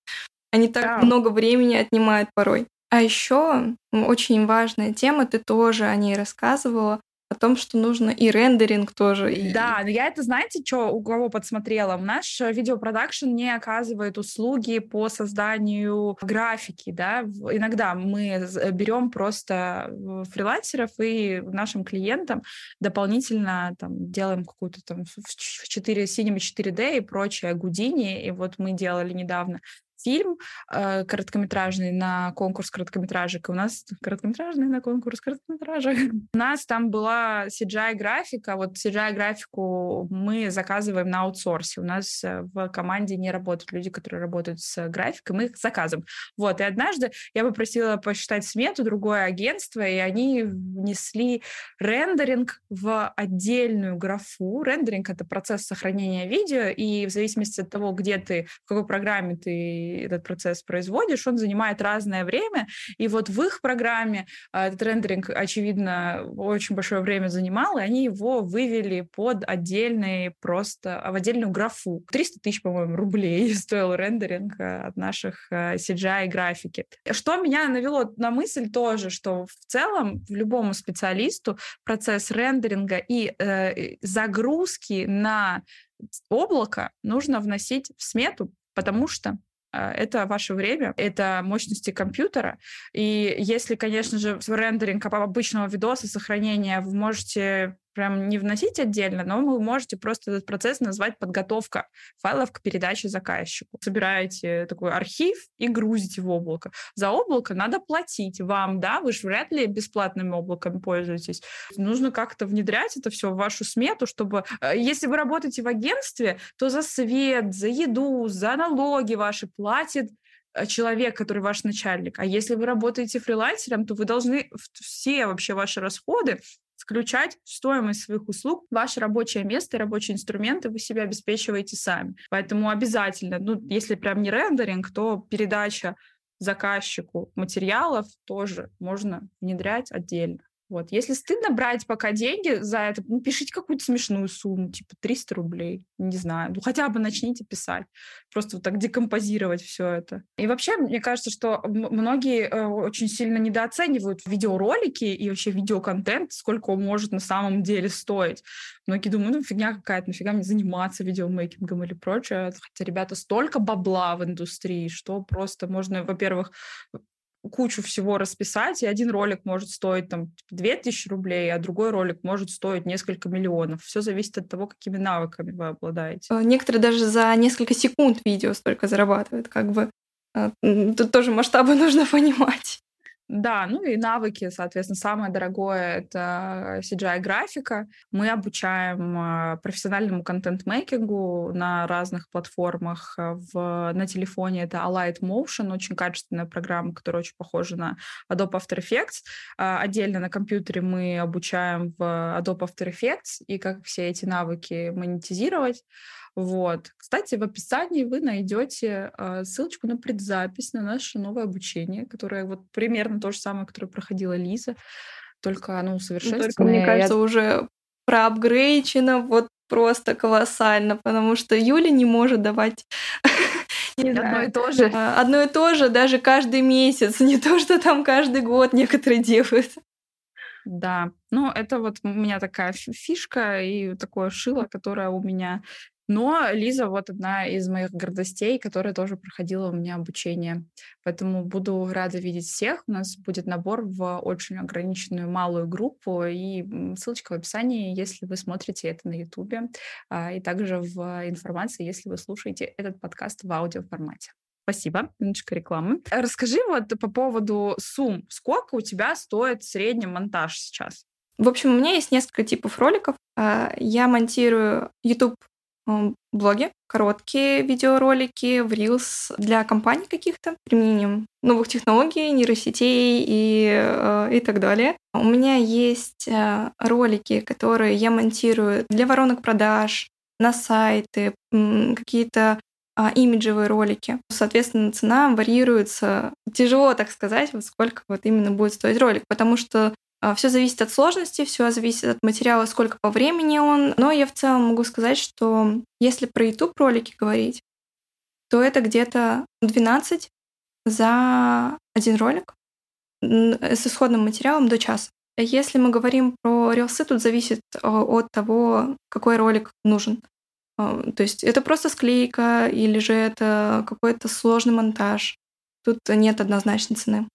Они так да. много времени отнимают порой. А еще очень важная тема, ты тоже о ней рассказывала, о том, что нужно и рендеринг тоже. И... Да, но я это, знаете, что у кого подсмотрела? Наш видеопродакшн не оказывает услуги по созданию графики, да. Иногда мы берем просто фрилансеров и нашим клиентам дополнительно там делаем какую-то там в 4 Cinema 4D и прочее Гудини, и вот мы делали недавно фильм э, короткометражный на конкурс короткометражек. У нас короткометражный на конкурс короткометражек. У нас там была CGI-графика. Вот CGI-графику мы заказываем на аутсорсе. У нас э, в команде не работают люди, которые работают с графикой. Мы их заказываем. Вот. И однажды я попросила посчитать смету другое агентство, и они внесли рендеринг в отдельную графу. Рендеринг — это процесс сохранения видео, и в зависимости от того, где ты, в какой программе ты этот процесс производишь, он занимает разное время, и вот в их программе а, этот рендеринг, очевидно, очень большое время занимал, и они его вывели под отдельный просто, в отдельную графу. 300 тысяч, по-моему, рублей стоил рендеринг а, от наших CGI-графики. А, что меня навело на мысль тоже, что в целом любому специалисту процесс рендеринга и э, загрузки на облако нужно вносить в смету, потому что а, это ваше время, это мощности компьютера. И если, конечно же, рендеринг обычного видоса, сохранения вы можете прям не вносить отдельно, но вы можете просто этот процесс назвать подготовка файлов к передаче заказчику. Собираете такой архив и грузите в облако. За облако надо платить вам, да, вы же вряд ли бесплатными облаками пользуетесь. Нужно как-то внедрять это все в вашу смету, чтобы... Э, если вы работаете в агентстве, то за свет, за еду, за налоги ваши платит э, человек, который ваш начальник. А если вы работаете фрилансером, то вы должны все вообще ваши расходы включать в стоимость своих услуг ваше рабочее место и рабочие инструменты вы себе обеспечиваете сами. Поэтому обязательно, ну, если прям не рендеринг, то передача заказчику материалов тоже можно внедрять отдельно. Вот. Если стыдно брать пока деньги за это, ну, пишите какую-то смешную сумму, типа 300 рублей, не знаю. Ну, хотя бы начните писать. Просто вот так декомпозировать все это. И вообще, мне кажется, что многие э, очень сильно недооценивают видеоролики и вообще видеоконтент, сколько он может на самом деле стоить. Многие думают, ну, фигня какая-то, нафига мне заниматься видеомейкингом или прочее. Хотя, ребята, столько бабла в индустрии, что просто можно, во-первых, кучу всего расписать, и один ролик может стоить там 2000 типа, рублей, а другой ролик может стоить несколько миллионов. Все зависит от того, какими навыками вы обладаете. Э, некоторые даже за несколько секунд видео столько зарабатывают, как бы. Э, тут тоже масштабы нужно понимать. Да, ну и навыки, соответственно, самое дорогое — это CGI-графика. Мы обучаем а, профессиональному контент-мейкингу на разных платформах. А, в, на телефоне это Alight Motion, очень качественная программа, которая очень похожа на Adobe After Effects. А, отдельно на компьютере мы обучаем в Adobe After Effects и как все эти навыки монетизировать. Вот. Кстати, в описании вы найдете э, ссылочку на предзапись на наше новое обучение, которое вот примерно то же самое, которое проходила Лиза, только оно усовершенствовано. Только, мне кажется, Я... уже проапгрейчено вот просто колоссально, потому что Юля не может давать не одно и то же. А, одно и то же даже каждый месяц, не то, что там каждый год некоторые делают. Да, ну это вот у меня такая фишка и такое шило, которое у меня но Лиза вот одна из моих гордостей, которая тоже проходила у меня обучение. Поэтому буду рада видеть всех. У нас будет набор в очень ограниченную малую группу. И ссылочка в описании, если вы смотрите это на YouTube. А, и также в информации, если вы слушаете этот подкаст в аудиоформате. Спасибо. Минуточка рекламы. Расскажи вот по поводу сумм. Сколько у тебя стоит средний монтаж сейчас? В общем, у меня есть несколько типов роликов. А, я монтирую YouTube блоги, короткие видеоролики в Reels для компаний каких-то, применением новых технологий, нейросетей и, э, и так далее. У меня есть э, ролики, которые я монтирую для воронок продаж, на сайты, какие-то а, имиджевые ролики. Соответственно, цена варьируется. Тяжело так сказать, вот сколько вот именно будет стоить ролик, потому что все зависит от сложности, все зависит от материала, сколько по времени он. Но я в целом могу сказать, что если про YouTube ролики говорить, то это где-то 12 за один ролик с исходным материалом до часа. Если мы говорим про рилсы, тут зависит а, от того, какой ролик нужен. А, то есть это просто склейка или же это какой-то сложный монтаж. Тут нет однозначной цены.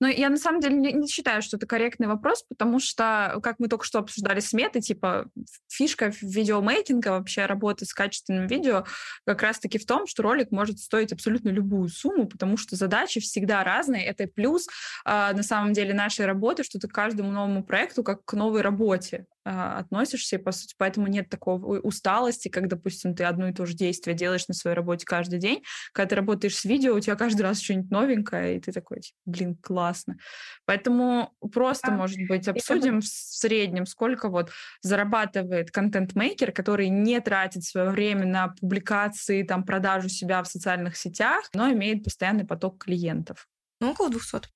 Но я на самом деле не, считаю, что это корректный вопрос, потому что, как мы только что обсуждали сметы, типа фишка видеомейкинга, вообще работы с качественным видео, как раз-таки в том, что ролик может стоить абсолютно любую сумму, потому что задачи всегда разные. Это плюс э, на самом деле нашей работы, что ты к каждому новому проекту как к новой работе а, относишься, и, по сути, поэтому нет такого усталости, как, допустим, ты одно и то же действие делаешь на своей работе каждый день. Когда ты работаешь с видео, у тебя каждый раз что-нибудь новенькое, и ты такой, типа, блин, классно. Поэтому просто, да. может быть, обсудим это... в среднем, сколько вот зарабатывает контент-мейкер, который не тратит свое время на публикации, там, продажу себя в социальных сетях, но имеет постоянный поток клиентов. Ну, около 200.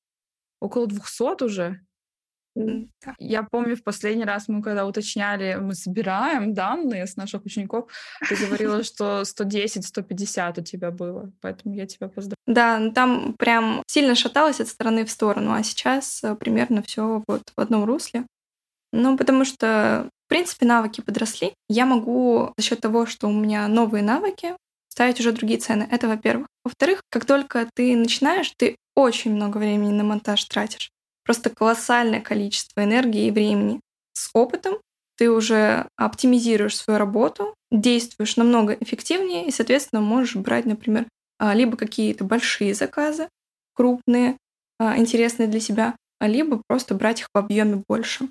Около 200 уже? Я помню, в последний раз мы когда уточняли, мы собираем данные с наших учеников, ты говорила, что 110-150 у тебя было, поэтому я тебя поздравляю. Да, ну там прям сильно шаталось от стороны в сторону, а сейчас э, примерно все вот в одном русле. Ну, потому что, в принципе, навыки подросли. Я могу за счет того, что у меня новые навыки, ставить уже другие цены. Это во-первых. Во-вторых, как только ты начинаешь, ты очень много времени на монтаж тратишь. Просто колоссальное количество энергии и времени. С опытом ты уже оптимизируешь свою работу, действуешь намного эффективнее и, соответственно, можешь брать, например, а, либо какие-то большие заказы, крупные, а, интересные для себя, а либо просто брать их в объеме больше.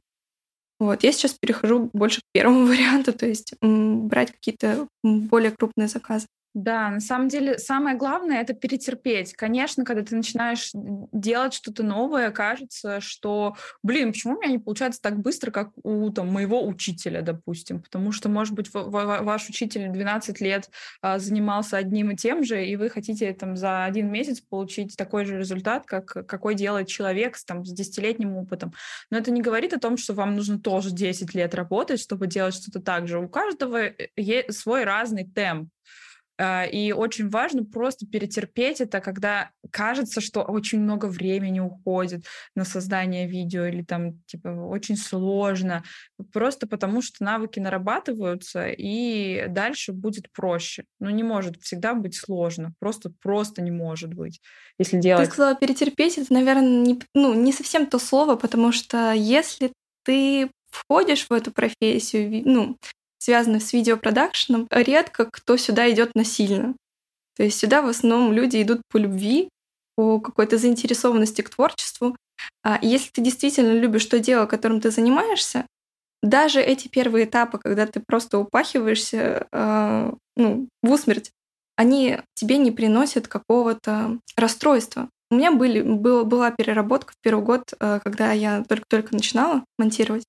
Вот. Я сейчас перехожу больше к первому варианту, то есть брать какие-то более крупные заказы. Да, на самом деле самое главное это перетерпеть. Конечно, когда ты начинаешь делать что-то новое, кажется, что, блин, почему у меня не получается так быстро, как у там, моего учителя, допустим. Потому что, может быть, ваш учитель 12 лет а, занимался одним и тем же, и вы хотите там за один месяц получить такой же результат, как какой делает человек с, там, с десятилетним опытом. Но это не говорит о том, что вам нужно тоже 10 лет работать, чтобы делать что-то так же. У каждого э, свой разный темп. А, и очень важно просто перетерпеть это, когда кажется, что очень много времени уходит на создание видео или там типа очень сложно, просто потому что навыки нарабатываются и дальше будет проще. Но не может всегда быть сложно, просто просто не может быть, если делать. Ты сказала перетерпеть, это, наверное, не, ну, не совсем то слово, потому что если ты входишь в эту профессию, ну, связанных с видеопродакшеном, редко кто сюда идет насильно. То есть сюда в основном люди идут по любви, по какой-то заинтересованности к творчеству. А если ты действительно любишь то дело, которым ты занимаешься, даже эти первые этапы, когда ты просто упахиваешься э, ну, в усмерть, они тебе не приносят какого-то расстройства. У меня были, был, была переработка в первый год, э, когда я только-только начинала монтировать.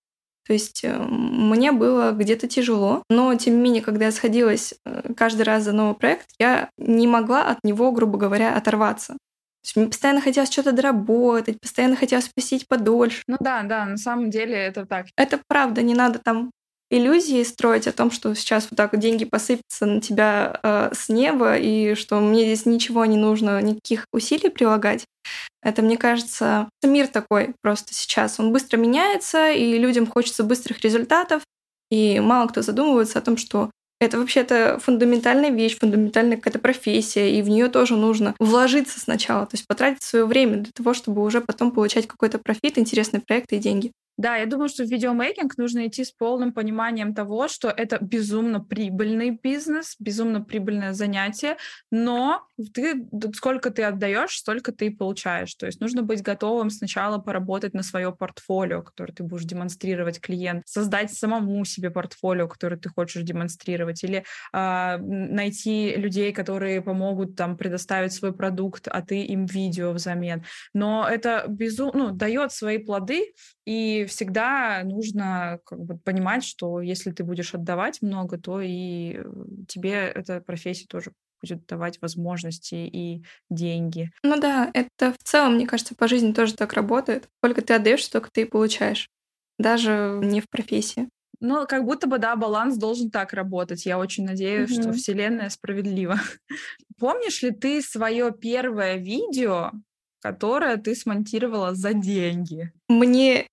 То есть э, мне было где-то тяжело, но тем не менее, когда я сходилась э, каждый раз за новый проект, я не могла от него, грубо говоря, оторваться. То есть мне постоянно хотелось что-то доработать, постоянно хотелось посидеть подольше. Ну да, да, на самом деле это так. Это правда, не надо там иллюзии строить о том, что сейчас вот так деньги посыпятся на тебя э, с неба, и что мне здесь ничего не нужно, никаких усилий прилагать. Это, мне кажется, мир такой просто сейчас. Он быстро меняется, и людям хочется быстрых результатов, и мало кто задумывается о том, что это вообще-то фундаментальная вещь, фундаментальная какая-то профессия, и в нее тоже нужно вложиться сначала, то есть потратить свое время для того, чтобы уже потом получать какой-то профит, интересные проекты и деньги. Да, я думаю, что в видеомейкинг нужно идти с полным пониманием того, что это безумно прибыльный бизнес, безумно прибыльное занятие, но ты сколько ты отдаешь, столько ты и получаешь. То есть нужно быть готовым сначала поработать на свое портфолио, которое ты будешь демонстрировать клиент, создать самому себе портфолио, которое ты хочешь демонстрировать, или э, найти людей, которые помогут там предоставить свой продукт, а ты им видео взамен. Но это безумно ну, дает свои плоды, и всегда нужно как бы понимать, что если ты будешь отдавать много, то и э, тебе эта профессия тоже будет давать возможности и деньги. Ну да, это в целом, мне кажется, по жизни тоже так работает. Сколько ты отдаешь, столько ты и получаешь. Даже не в профессии. Ну, как будто бы, да, баланс должен так работать. Я очень надеюсь, mm-hmm. что Вселенная справедлива. Помнишь ли ты свое первое видео, которое ты смонтировала за деньги? Мне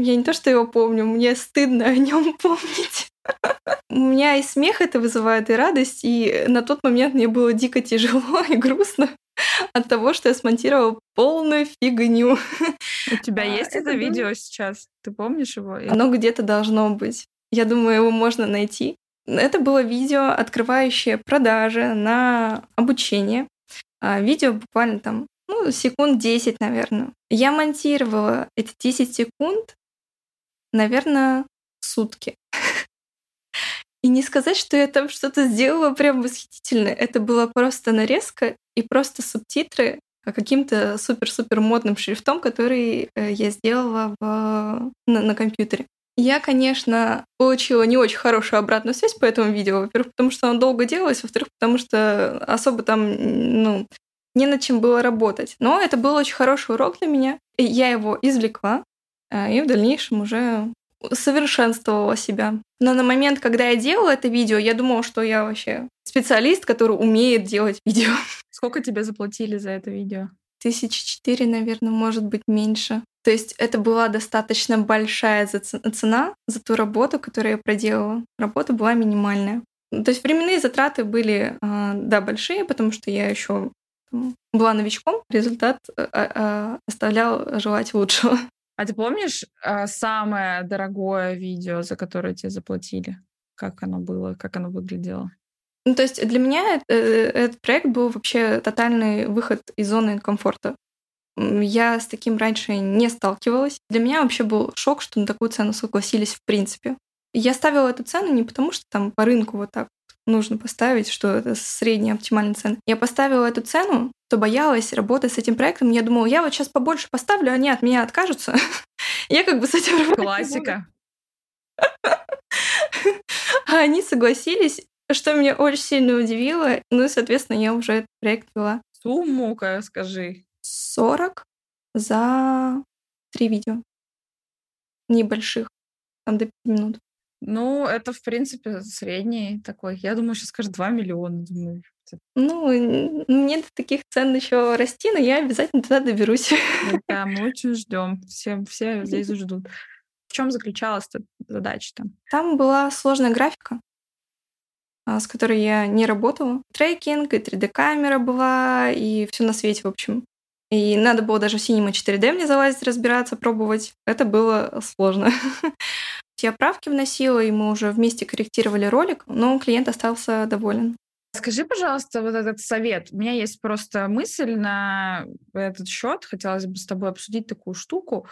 я не то, что его помню, мне стыдно о нем помнить. У меня и смех это вызывает, и радость, и на тот момент мне было дико тяжело и грустно от того, что я смонтировала полную фигню. У тебя а, есть это, это видео сейчас? Ты помнишь его? Оно где-то должно быть. Я думаю, его можно найти. Это было видео, открывающее продажи на обучение. А видео буквально там, ну, секунд 10, наверное. Я монтировала эти 10 секунд наверное, сутки. И не сказать, что я там что-то сделала прям восхитительное. Это была просто нарезка и просто субтитры каким-то супер-супер модным шрифтом, который э, я сделала в, на, на компьютере. Я, конечно, получила не очень хорошую обратную связь по этому видео. Во-первых, потому что оно долго делалось, во-вторых, потому что особо там, ну, не над чем было работать. Но это был очень хороший урок для меня. И я его извлекла, а, и в дальнейшем уже совершенствовала себя. Но на момент, когда я делала это видео, я думала, что я вообще специалист, который умеет делать видео. Сколько тебе заплатили за это видео? Тысячи четыре, наверное, может быть, меньше. То есть это была достаточно большая цена за ту работу, которую я проделала. Работа была минимальная. То есть временные затраты были, а, да, большие, потому что я еще была новичком, результат а, а, оставлял желать лучшего. А ты помнишь самое дорогое видео, за которое тебе заплатили? Как оно было, как оно выглядело? Ну, то есть для меня э, этот проект был вообще тотальный выход из зоны комфорта. Я с таким раньше не сталкивалась. Для меня вообще был шок, что на такую цену согласились в принципе. Я ставила эту цену не потому, что там по рынку вот так нужно поставить, что это средняя оптимальная цена. Я поставила эту цену, то боялась работать с этим проектом. Я думала, я вот сейчас побольше поставлю, они от меня откажутся. Я как бы с этим Классика. А они согласились, что меня очень сильно удивило. Ну и, соответственно, я уже этот проект вела. Сумму-ка скажи. 40 за три видео. Небольших. Там до 5 минут. Ну, это, в принципе, средний такой. Я думаю, сейчас скажет 2 миллиона. Думаю, ну, мне до таких цен еще расти, но я обязательно туда доберусь. Да, мы очень ждем. Все, все здесь ждут. В чем заключалась задача там? Там была сложная графика, а, с которой я не работала. Трекинг, и 3D-камера была, и все на свете, в общем. И надо было даже в Cinema 4D мне залазить, разбираться, пробовать. Это было сложно. Я правки вносила, и мы уже вместе корректировали ролик, но клиент остался доволен. Скажи, пожалуйста, вот этот совет. У меня есть просто мысль на этот счет. Хотелось бы с тобой обсудить такую штуку.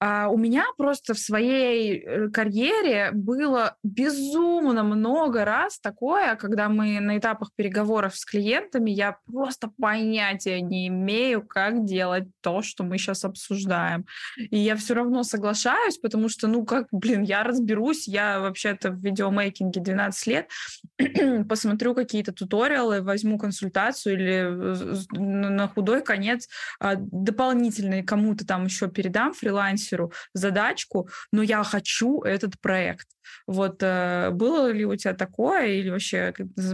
А у меня просто в своей э, карьере было безумно много раз такое, когда мы на этапах переговоров с клиентами, я просто понятия не имею, как делать то, что мы сейчас обсуждаем. И я все равно соглашаюсь, потому что, ну как, блин, я разберусь, я вообще-то в видеомейкинге 12 лет, посмотрю какие-то туториалы, возьму консультацию или на худой конец а, дополнительные кому-то там еще передам фрилансеру, задачку, но я хочу этот проект. Вот э, было ли у тебя такое, или вообще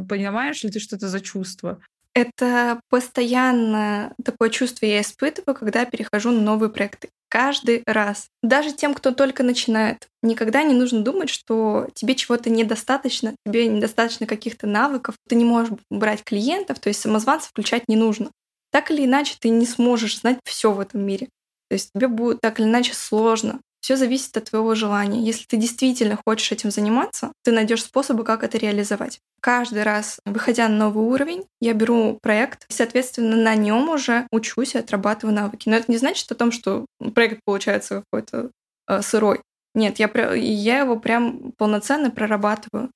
понимаешь ли ты, что это за чувство? Это постоянно такое чувство я испытываю, когда перехожу на новые проекты. Каждый раз. Даже тем, кто только начинает. Никогда не нужно думать, что тебе чего-то недостаточно, тебе недостаточно каких-то навыков, ты не можешь брать клиентов, то есть самозванца включать не нужно. Так или иначе, ты не сможешь знать все в этом мире. То есть тебе будет так или иначе сложно. Все зависит от твоего желания. Если ты действительно хочешь этим заниматься, ты найдешь способы, как это реализовать. Каждый раз, выходя на новый уровень, я беру проект, и, соответственно, на нем уже учусь и отрабатываю навыки. Но это не значит о том, что проект получается какой-то э, сырой. Нет, я, я его прям полноценно прорабатываю.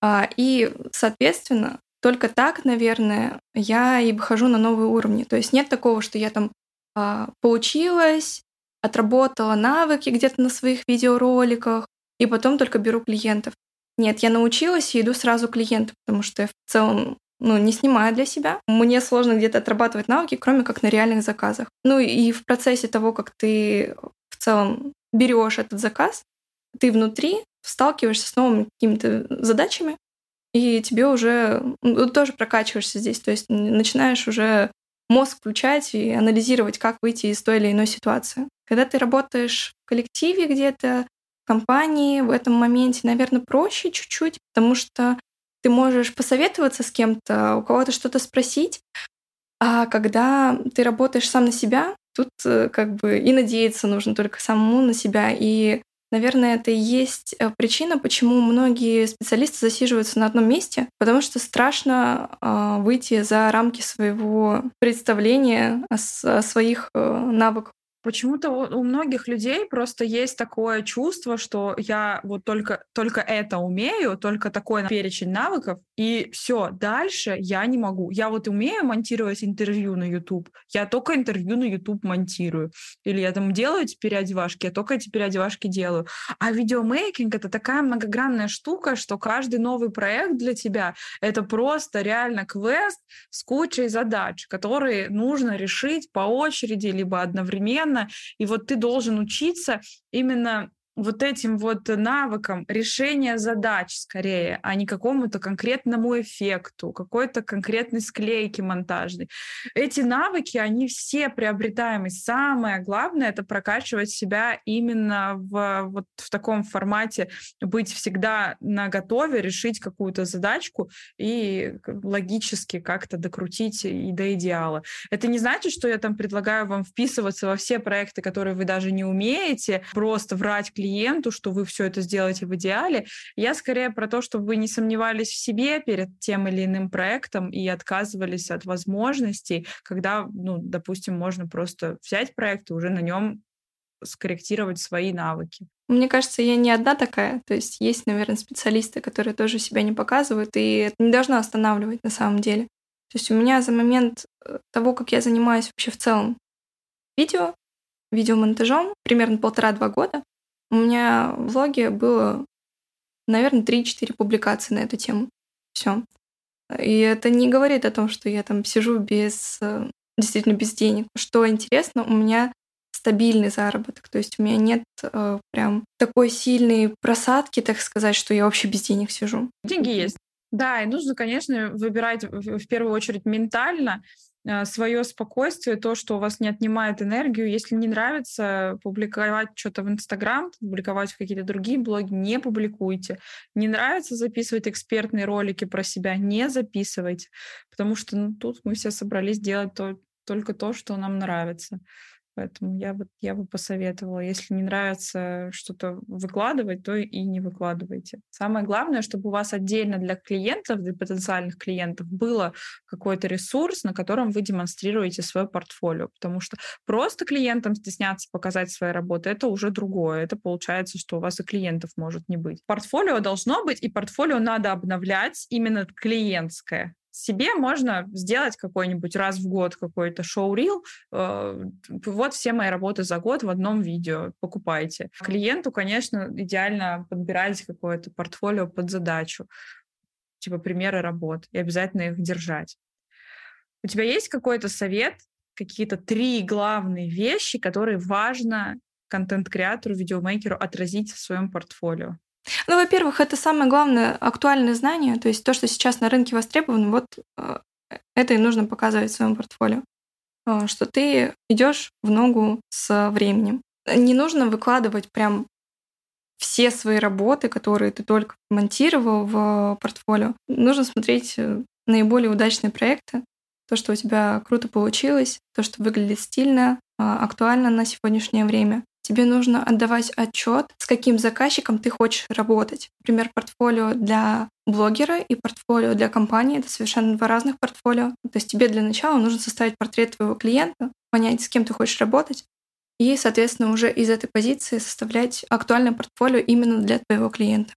А, и, соответственно, только так, наверное, я и выхожу на новые уровни. То есть нет такого, что я там а, поучилась, отработала навыки где-то на своих видеороликах, и потом только беру клиентов. Нет, я научилась и иду сразу клиенту, потому что я в целом ну, не снимаю для себя. Мне сложно где-то отрабатывать навыки, кроме как на реальных заказах. Ну и в процессе того, как ты в целом берешь этот заказ, ты внутри сталкиваешься с новыми какими-то задачами, и тебе уже ну, тоже прокачиваешься здесь. То есть начинаешь уже мозг включать и анализировать, как выйти из той или иной ситуации. Когда ты работаешь в коллективе где-то, в компании, в этом моменте, наверное, проще чуть-чуть, потому что ты можешь посоветоваться с кем-то, у кого-то что-то спросить, а когда ты работаешь сам на себя, тут э, как бы и надеяться нужно только самому на себя, и Наверное, это и есть э, причина, почему многие специалисты засиживаются на одном месте, потому что страшно э, выйти за рамки своего представления о, о своих э, навыках. Почему-то у многих людей просто есть такое чувство, что я вот только, только это умею, только такой перечень навыков, и все, дальше я не могу. Я вот умею монтировать интервью на YouTube, я только интервью на YouTube монтирую. Или я там делаю теперь одевашки, я только теперь одевашки делаю. А видеомейкинг — это такая многогранная штука, что каждый новый проект для тебя — это просто реально квест с кучей задач, которые нужно решить по очереди, либо одновременно, и вот ты должен учиться именно вот этим вот навыкам решения задач скорее, а не какому-то конкретному эффекту, какой-то конкретной склейки монтажной. Эти навыки, они все приобретаемы. Самое главное — это прокачивать себя именно в, вот в таком формате, быть всегда на готове, решить какую-то задачку и логически как-то докрутить и до идеала. Это не значит, что я там предлагаю вам вписываться во все проекты, которые вы даже не умеете, просто врать клиенту, что вы все это сделаете в идеале. Я скорее про то, чтобы вы не сомневались в себе перед тем или иным проектом и отказывались от возможностей, когда, ну, допустим, можно просто взять проект и уже на нем скорректировать свои навыки. Мне кажется, я не одна такая. То есть есть, наверное, специалисты, которые тоже себя не показывают, и это не должно останавливать на самом деле. То есть у меня за момент э, того, как я занимаюсь вообще в целом видео, видеомонтажом, примерно полтора-два года, у меня в блоге было, наверное, 3-4 публикации на эту тему. Все. И это не говорит о том, что я там сижу без э, действительно без денег. Что интересно, у меня стабильный заработок. То есть у меня нет э, прям такой сильной просадки, так сказать, что я вообще без денег сижу. Деньги есть. Да, и нужно, конечно, выбирать в первую очередь ментально свое спокойствие, то, что у вас не отнимает энергию. Если не нравится публиковать что-то в Инстаграм, публиковать какие-то другие блоги, не публикуйте. Не нравится записывать экспертные ролики про себя, не записывайте, потому что ну, тут мы все собрались делать то, только то, что нам нравится. Поэтому я бы, я бы посоветовала, если не нравится что-то выкладывать, то и не выкладывайте. Самое главное, чтобы у вас отдельно для клиентов, для потенциальных клиентов было какой-то ресурс, на котором вы демонстрируете свое портфолио. Потому что просто клиентам стесняться показать свои работы, это уже другое. Это получается, что у вас и клиентов может не быть. Портфолио должно быть, и портфолио надо обновлять именно клиентское себе можно сделать какой-нибудь раз в год какой-то шоу-рил. Э, вот все мои работы за год в одном видео. Покупайте. Клиенту, конечно, идеально подбирать какое-то портфолио под задачу. Типа примеры работ. И обязательно их держать. У тебя есть какой-то совет, какие-то три главные вещи, которые важно контент-креатору, видеомейкеру отразить в своем портфолио? Ну, во-первых, это самое главное актуальное знание, то есть то, что сейчас на рынке востребовано, вот э, это и нужно показывать в своем портфолио, э, что ты идешь в ногу с временем. Не нужно выкладывать прям все свои работы, которые ты только монтировал в портфолио. Нужно смотреть э, наиболее удачные проекты, то, что у тебя круто получилось, то, что выглядит стильно, актуально на сегодняшнее время тебе нужно отдавать отчет, с каким заказчиком ты хочешь работать. Например, портфолио для блогера и портфолио для компании — это совершенно два разных портфолио. То есть тебе для начала нужно составить портрет твоего клиента, понять, с кем ты хочешь работать, и, соответственно, уже из этой позиции составлять актуальное портфолио именно для твоего клиента.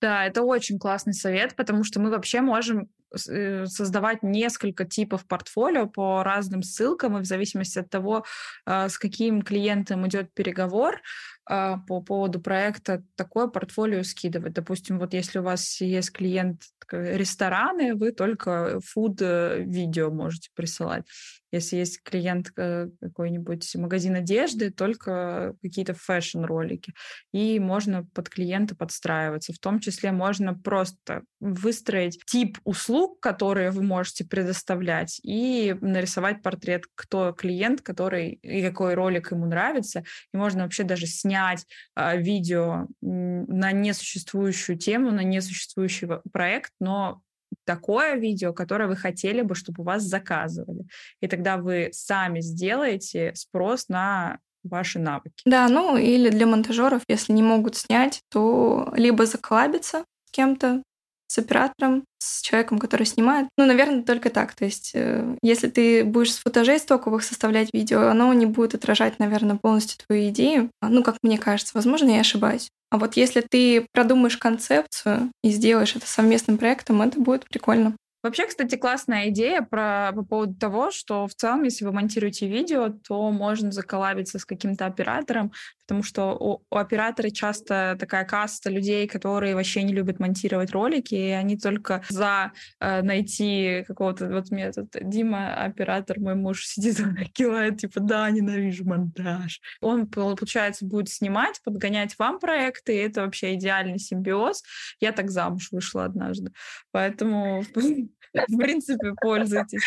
Да, это очень классный совет, потому что мы вообще можем э, создавать несколько типов портфолио по разным ссылкам, и в зависимости от того, а, с каким клиентом идет переговор, а, по поводу проекта такое портфолио скидывать. Допустим, вот если у вас есть клиент рестораны, вы только фуд-видео можете присылать. Если есть клиент э, какой-нибудь магазин одежды, только какие-то фэшн-ролики. И можно под клиента подстраиваться. В том числе можно просто выстроить тип услуг, которые вы можете предоставлять, и нарисовать портрет, кто клиент, который и какой ролик ему нравится. И можно вообще даже снять а, видео на несуществующую тему, на несуществующий проект, но такое видео, которое вы хотели бы, чтобы у вас заказывали. И тогда вы сами сделаете спрос на ваши навыки. Да, ну или для монтажеров, если не могут снять, то либо заколабиться с кем-то, с оператором, с человеком, который снимает. Ну, наверное, только так. То есть, э, если ты будешь с футажей стоковых составлять видео, оно не будет отражать, наверное, полностью твою идею. Ну, как мне кажется, возможно, я ошибаюсь. А вот если ты продумаешь концепцию и сделаешь это совместным проектом, это будет прикольно. Вообще, кстати, классная идея про, по поводу того, что в целом, если вы монтируете видео, то можно заколабиться с каким-то оператором, потому что у, у оператора часто такая каста людей, которые вообще не любят монтировать ролики, и они только за э, найти какого-то... Вот мне этот Дима, оператор, мой муж, сидит, кивает, типа, да, ненавижу монтаж. Он, получается, будет снимать, подгонять вам проекты, и это вообще идеальный симбиоз. Я так замуж вышла однажды. Поэтому в принципе, пользуйтесь.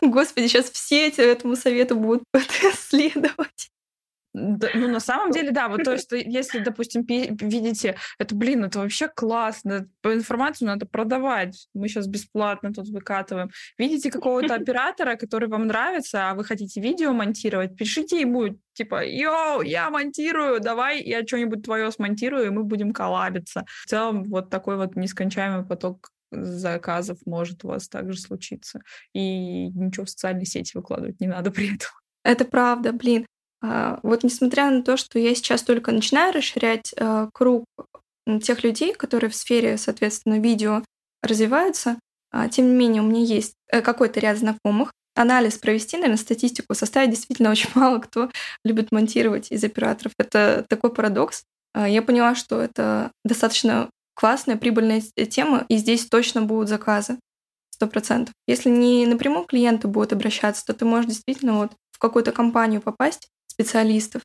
Господи, сейчас все этому совету будут следовать. Да, ну, на самом деле, да, вот то, что если, допустим, видите, это, блин, это вообще классно, по информацию надо продавать, мы сейчас бесплатно тут выкатываем. Видите какого-то оператора, который вам нравится, а вы хотите видео монтировать, пишите ему, типа, йоу, я монтирую, давай я что-нибудь твое смонтирую, и мы будем коллабиться. В целом, вот такой вот нескончаемый поток заказов может у вас также случиться. И ничего в социальные сети выкладывать не надо при этом. Это правда, блин. А, вот несмотря на то, что я сейчас только начинаю расширять а, круг тех людей, которые в сфере, соответственно, видео развиваются, а, тем не менее у меня есть э, какой-то ряд знакомых. Анализ провести, наверное, статистику составить действительно очень мало кто любит монтировать из операторов. Это такой парадокс. Я поняла, что это достаточно классная, прибыльная тема, и здесь точно будут заказы. Сто процентов. Если не напрямую клиенты будут обращаться, то ты можешь действительно вот в какую-то компанию попасть, специалистов,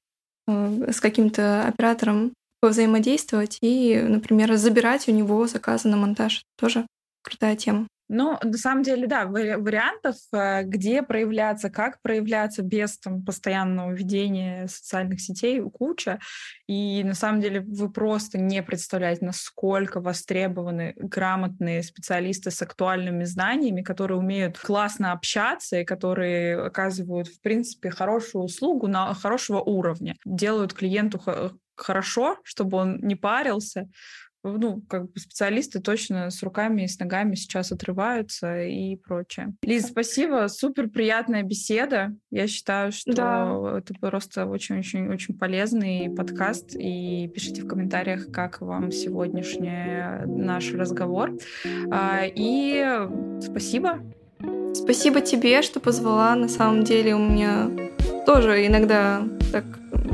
э, с каким-то оператором взаимодействовать и, например, забирать у него заказы на монтаж. Тоже крутая тема. Ну, на самом деле, да, вариантов, э, где проявляться, как проявляться без там, постоянного ведения социальных сетей, куча. И на самом деле вы просто не представляете, насколько востребованы грамотные специалисты с актуальными знаниями, которые умеют классно общаться и которые оказывают, в принципе, хорошую услугу на хорошего уровня, делают клиенту хорошо, чтобы он не парился, ну, как бы специалисты точно с руками и с ногами сейчас отрываются и прочее. Лиз, спасибо, супер приятная беседа. Я считаю, что да. это просто очень-очень-очень полезный подкаст. И пишите в комментариях, как вам сегодняшний наш разговор. А, и спасибо. Спасибо тебе, что позвала. На самом деле у меня тоже иногда так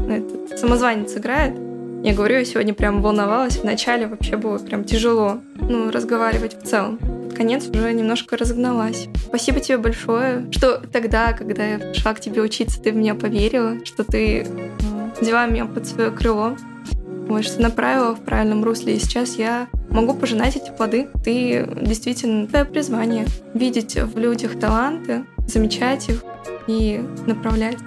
этот самозванец играет. Я говорю, я сегодня прям волновалась. Вначале вообще было прям тяжело, ну, разговаривать в целом. Под конец уже немножко разогналась. Спасибо тебе большое, что тогда, когда я пришла к тебе учиться, ты в меня поверила, что ты взяла меня под свое крыло, вот, что направила в правильном русле. И сейчас я могу пожинать эти плоды. Ты действительно, твое призвание — видеть в людях таланты, замечать их и направлять.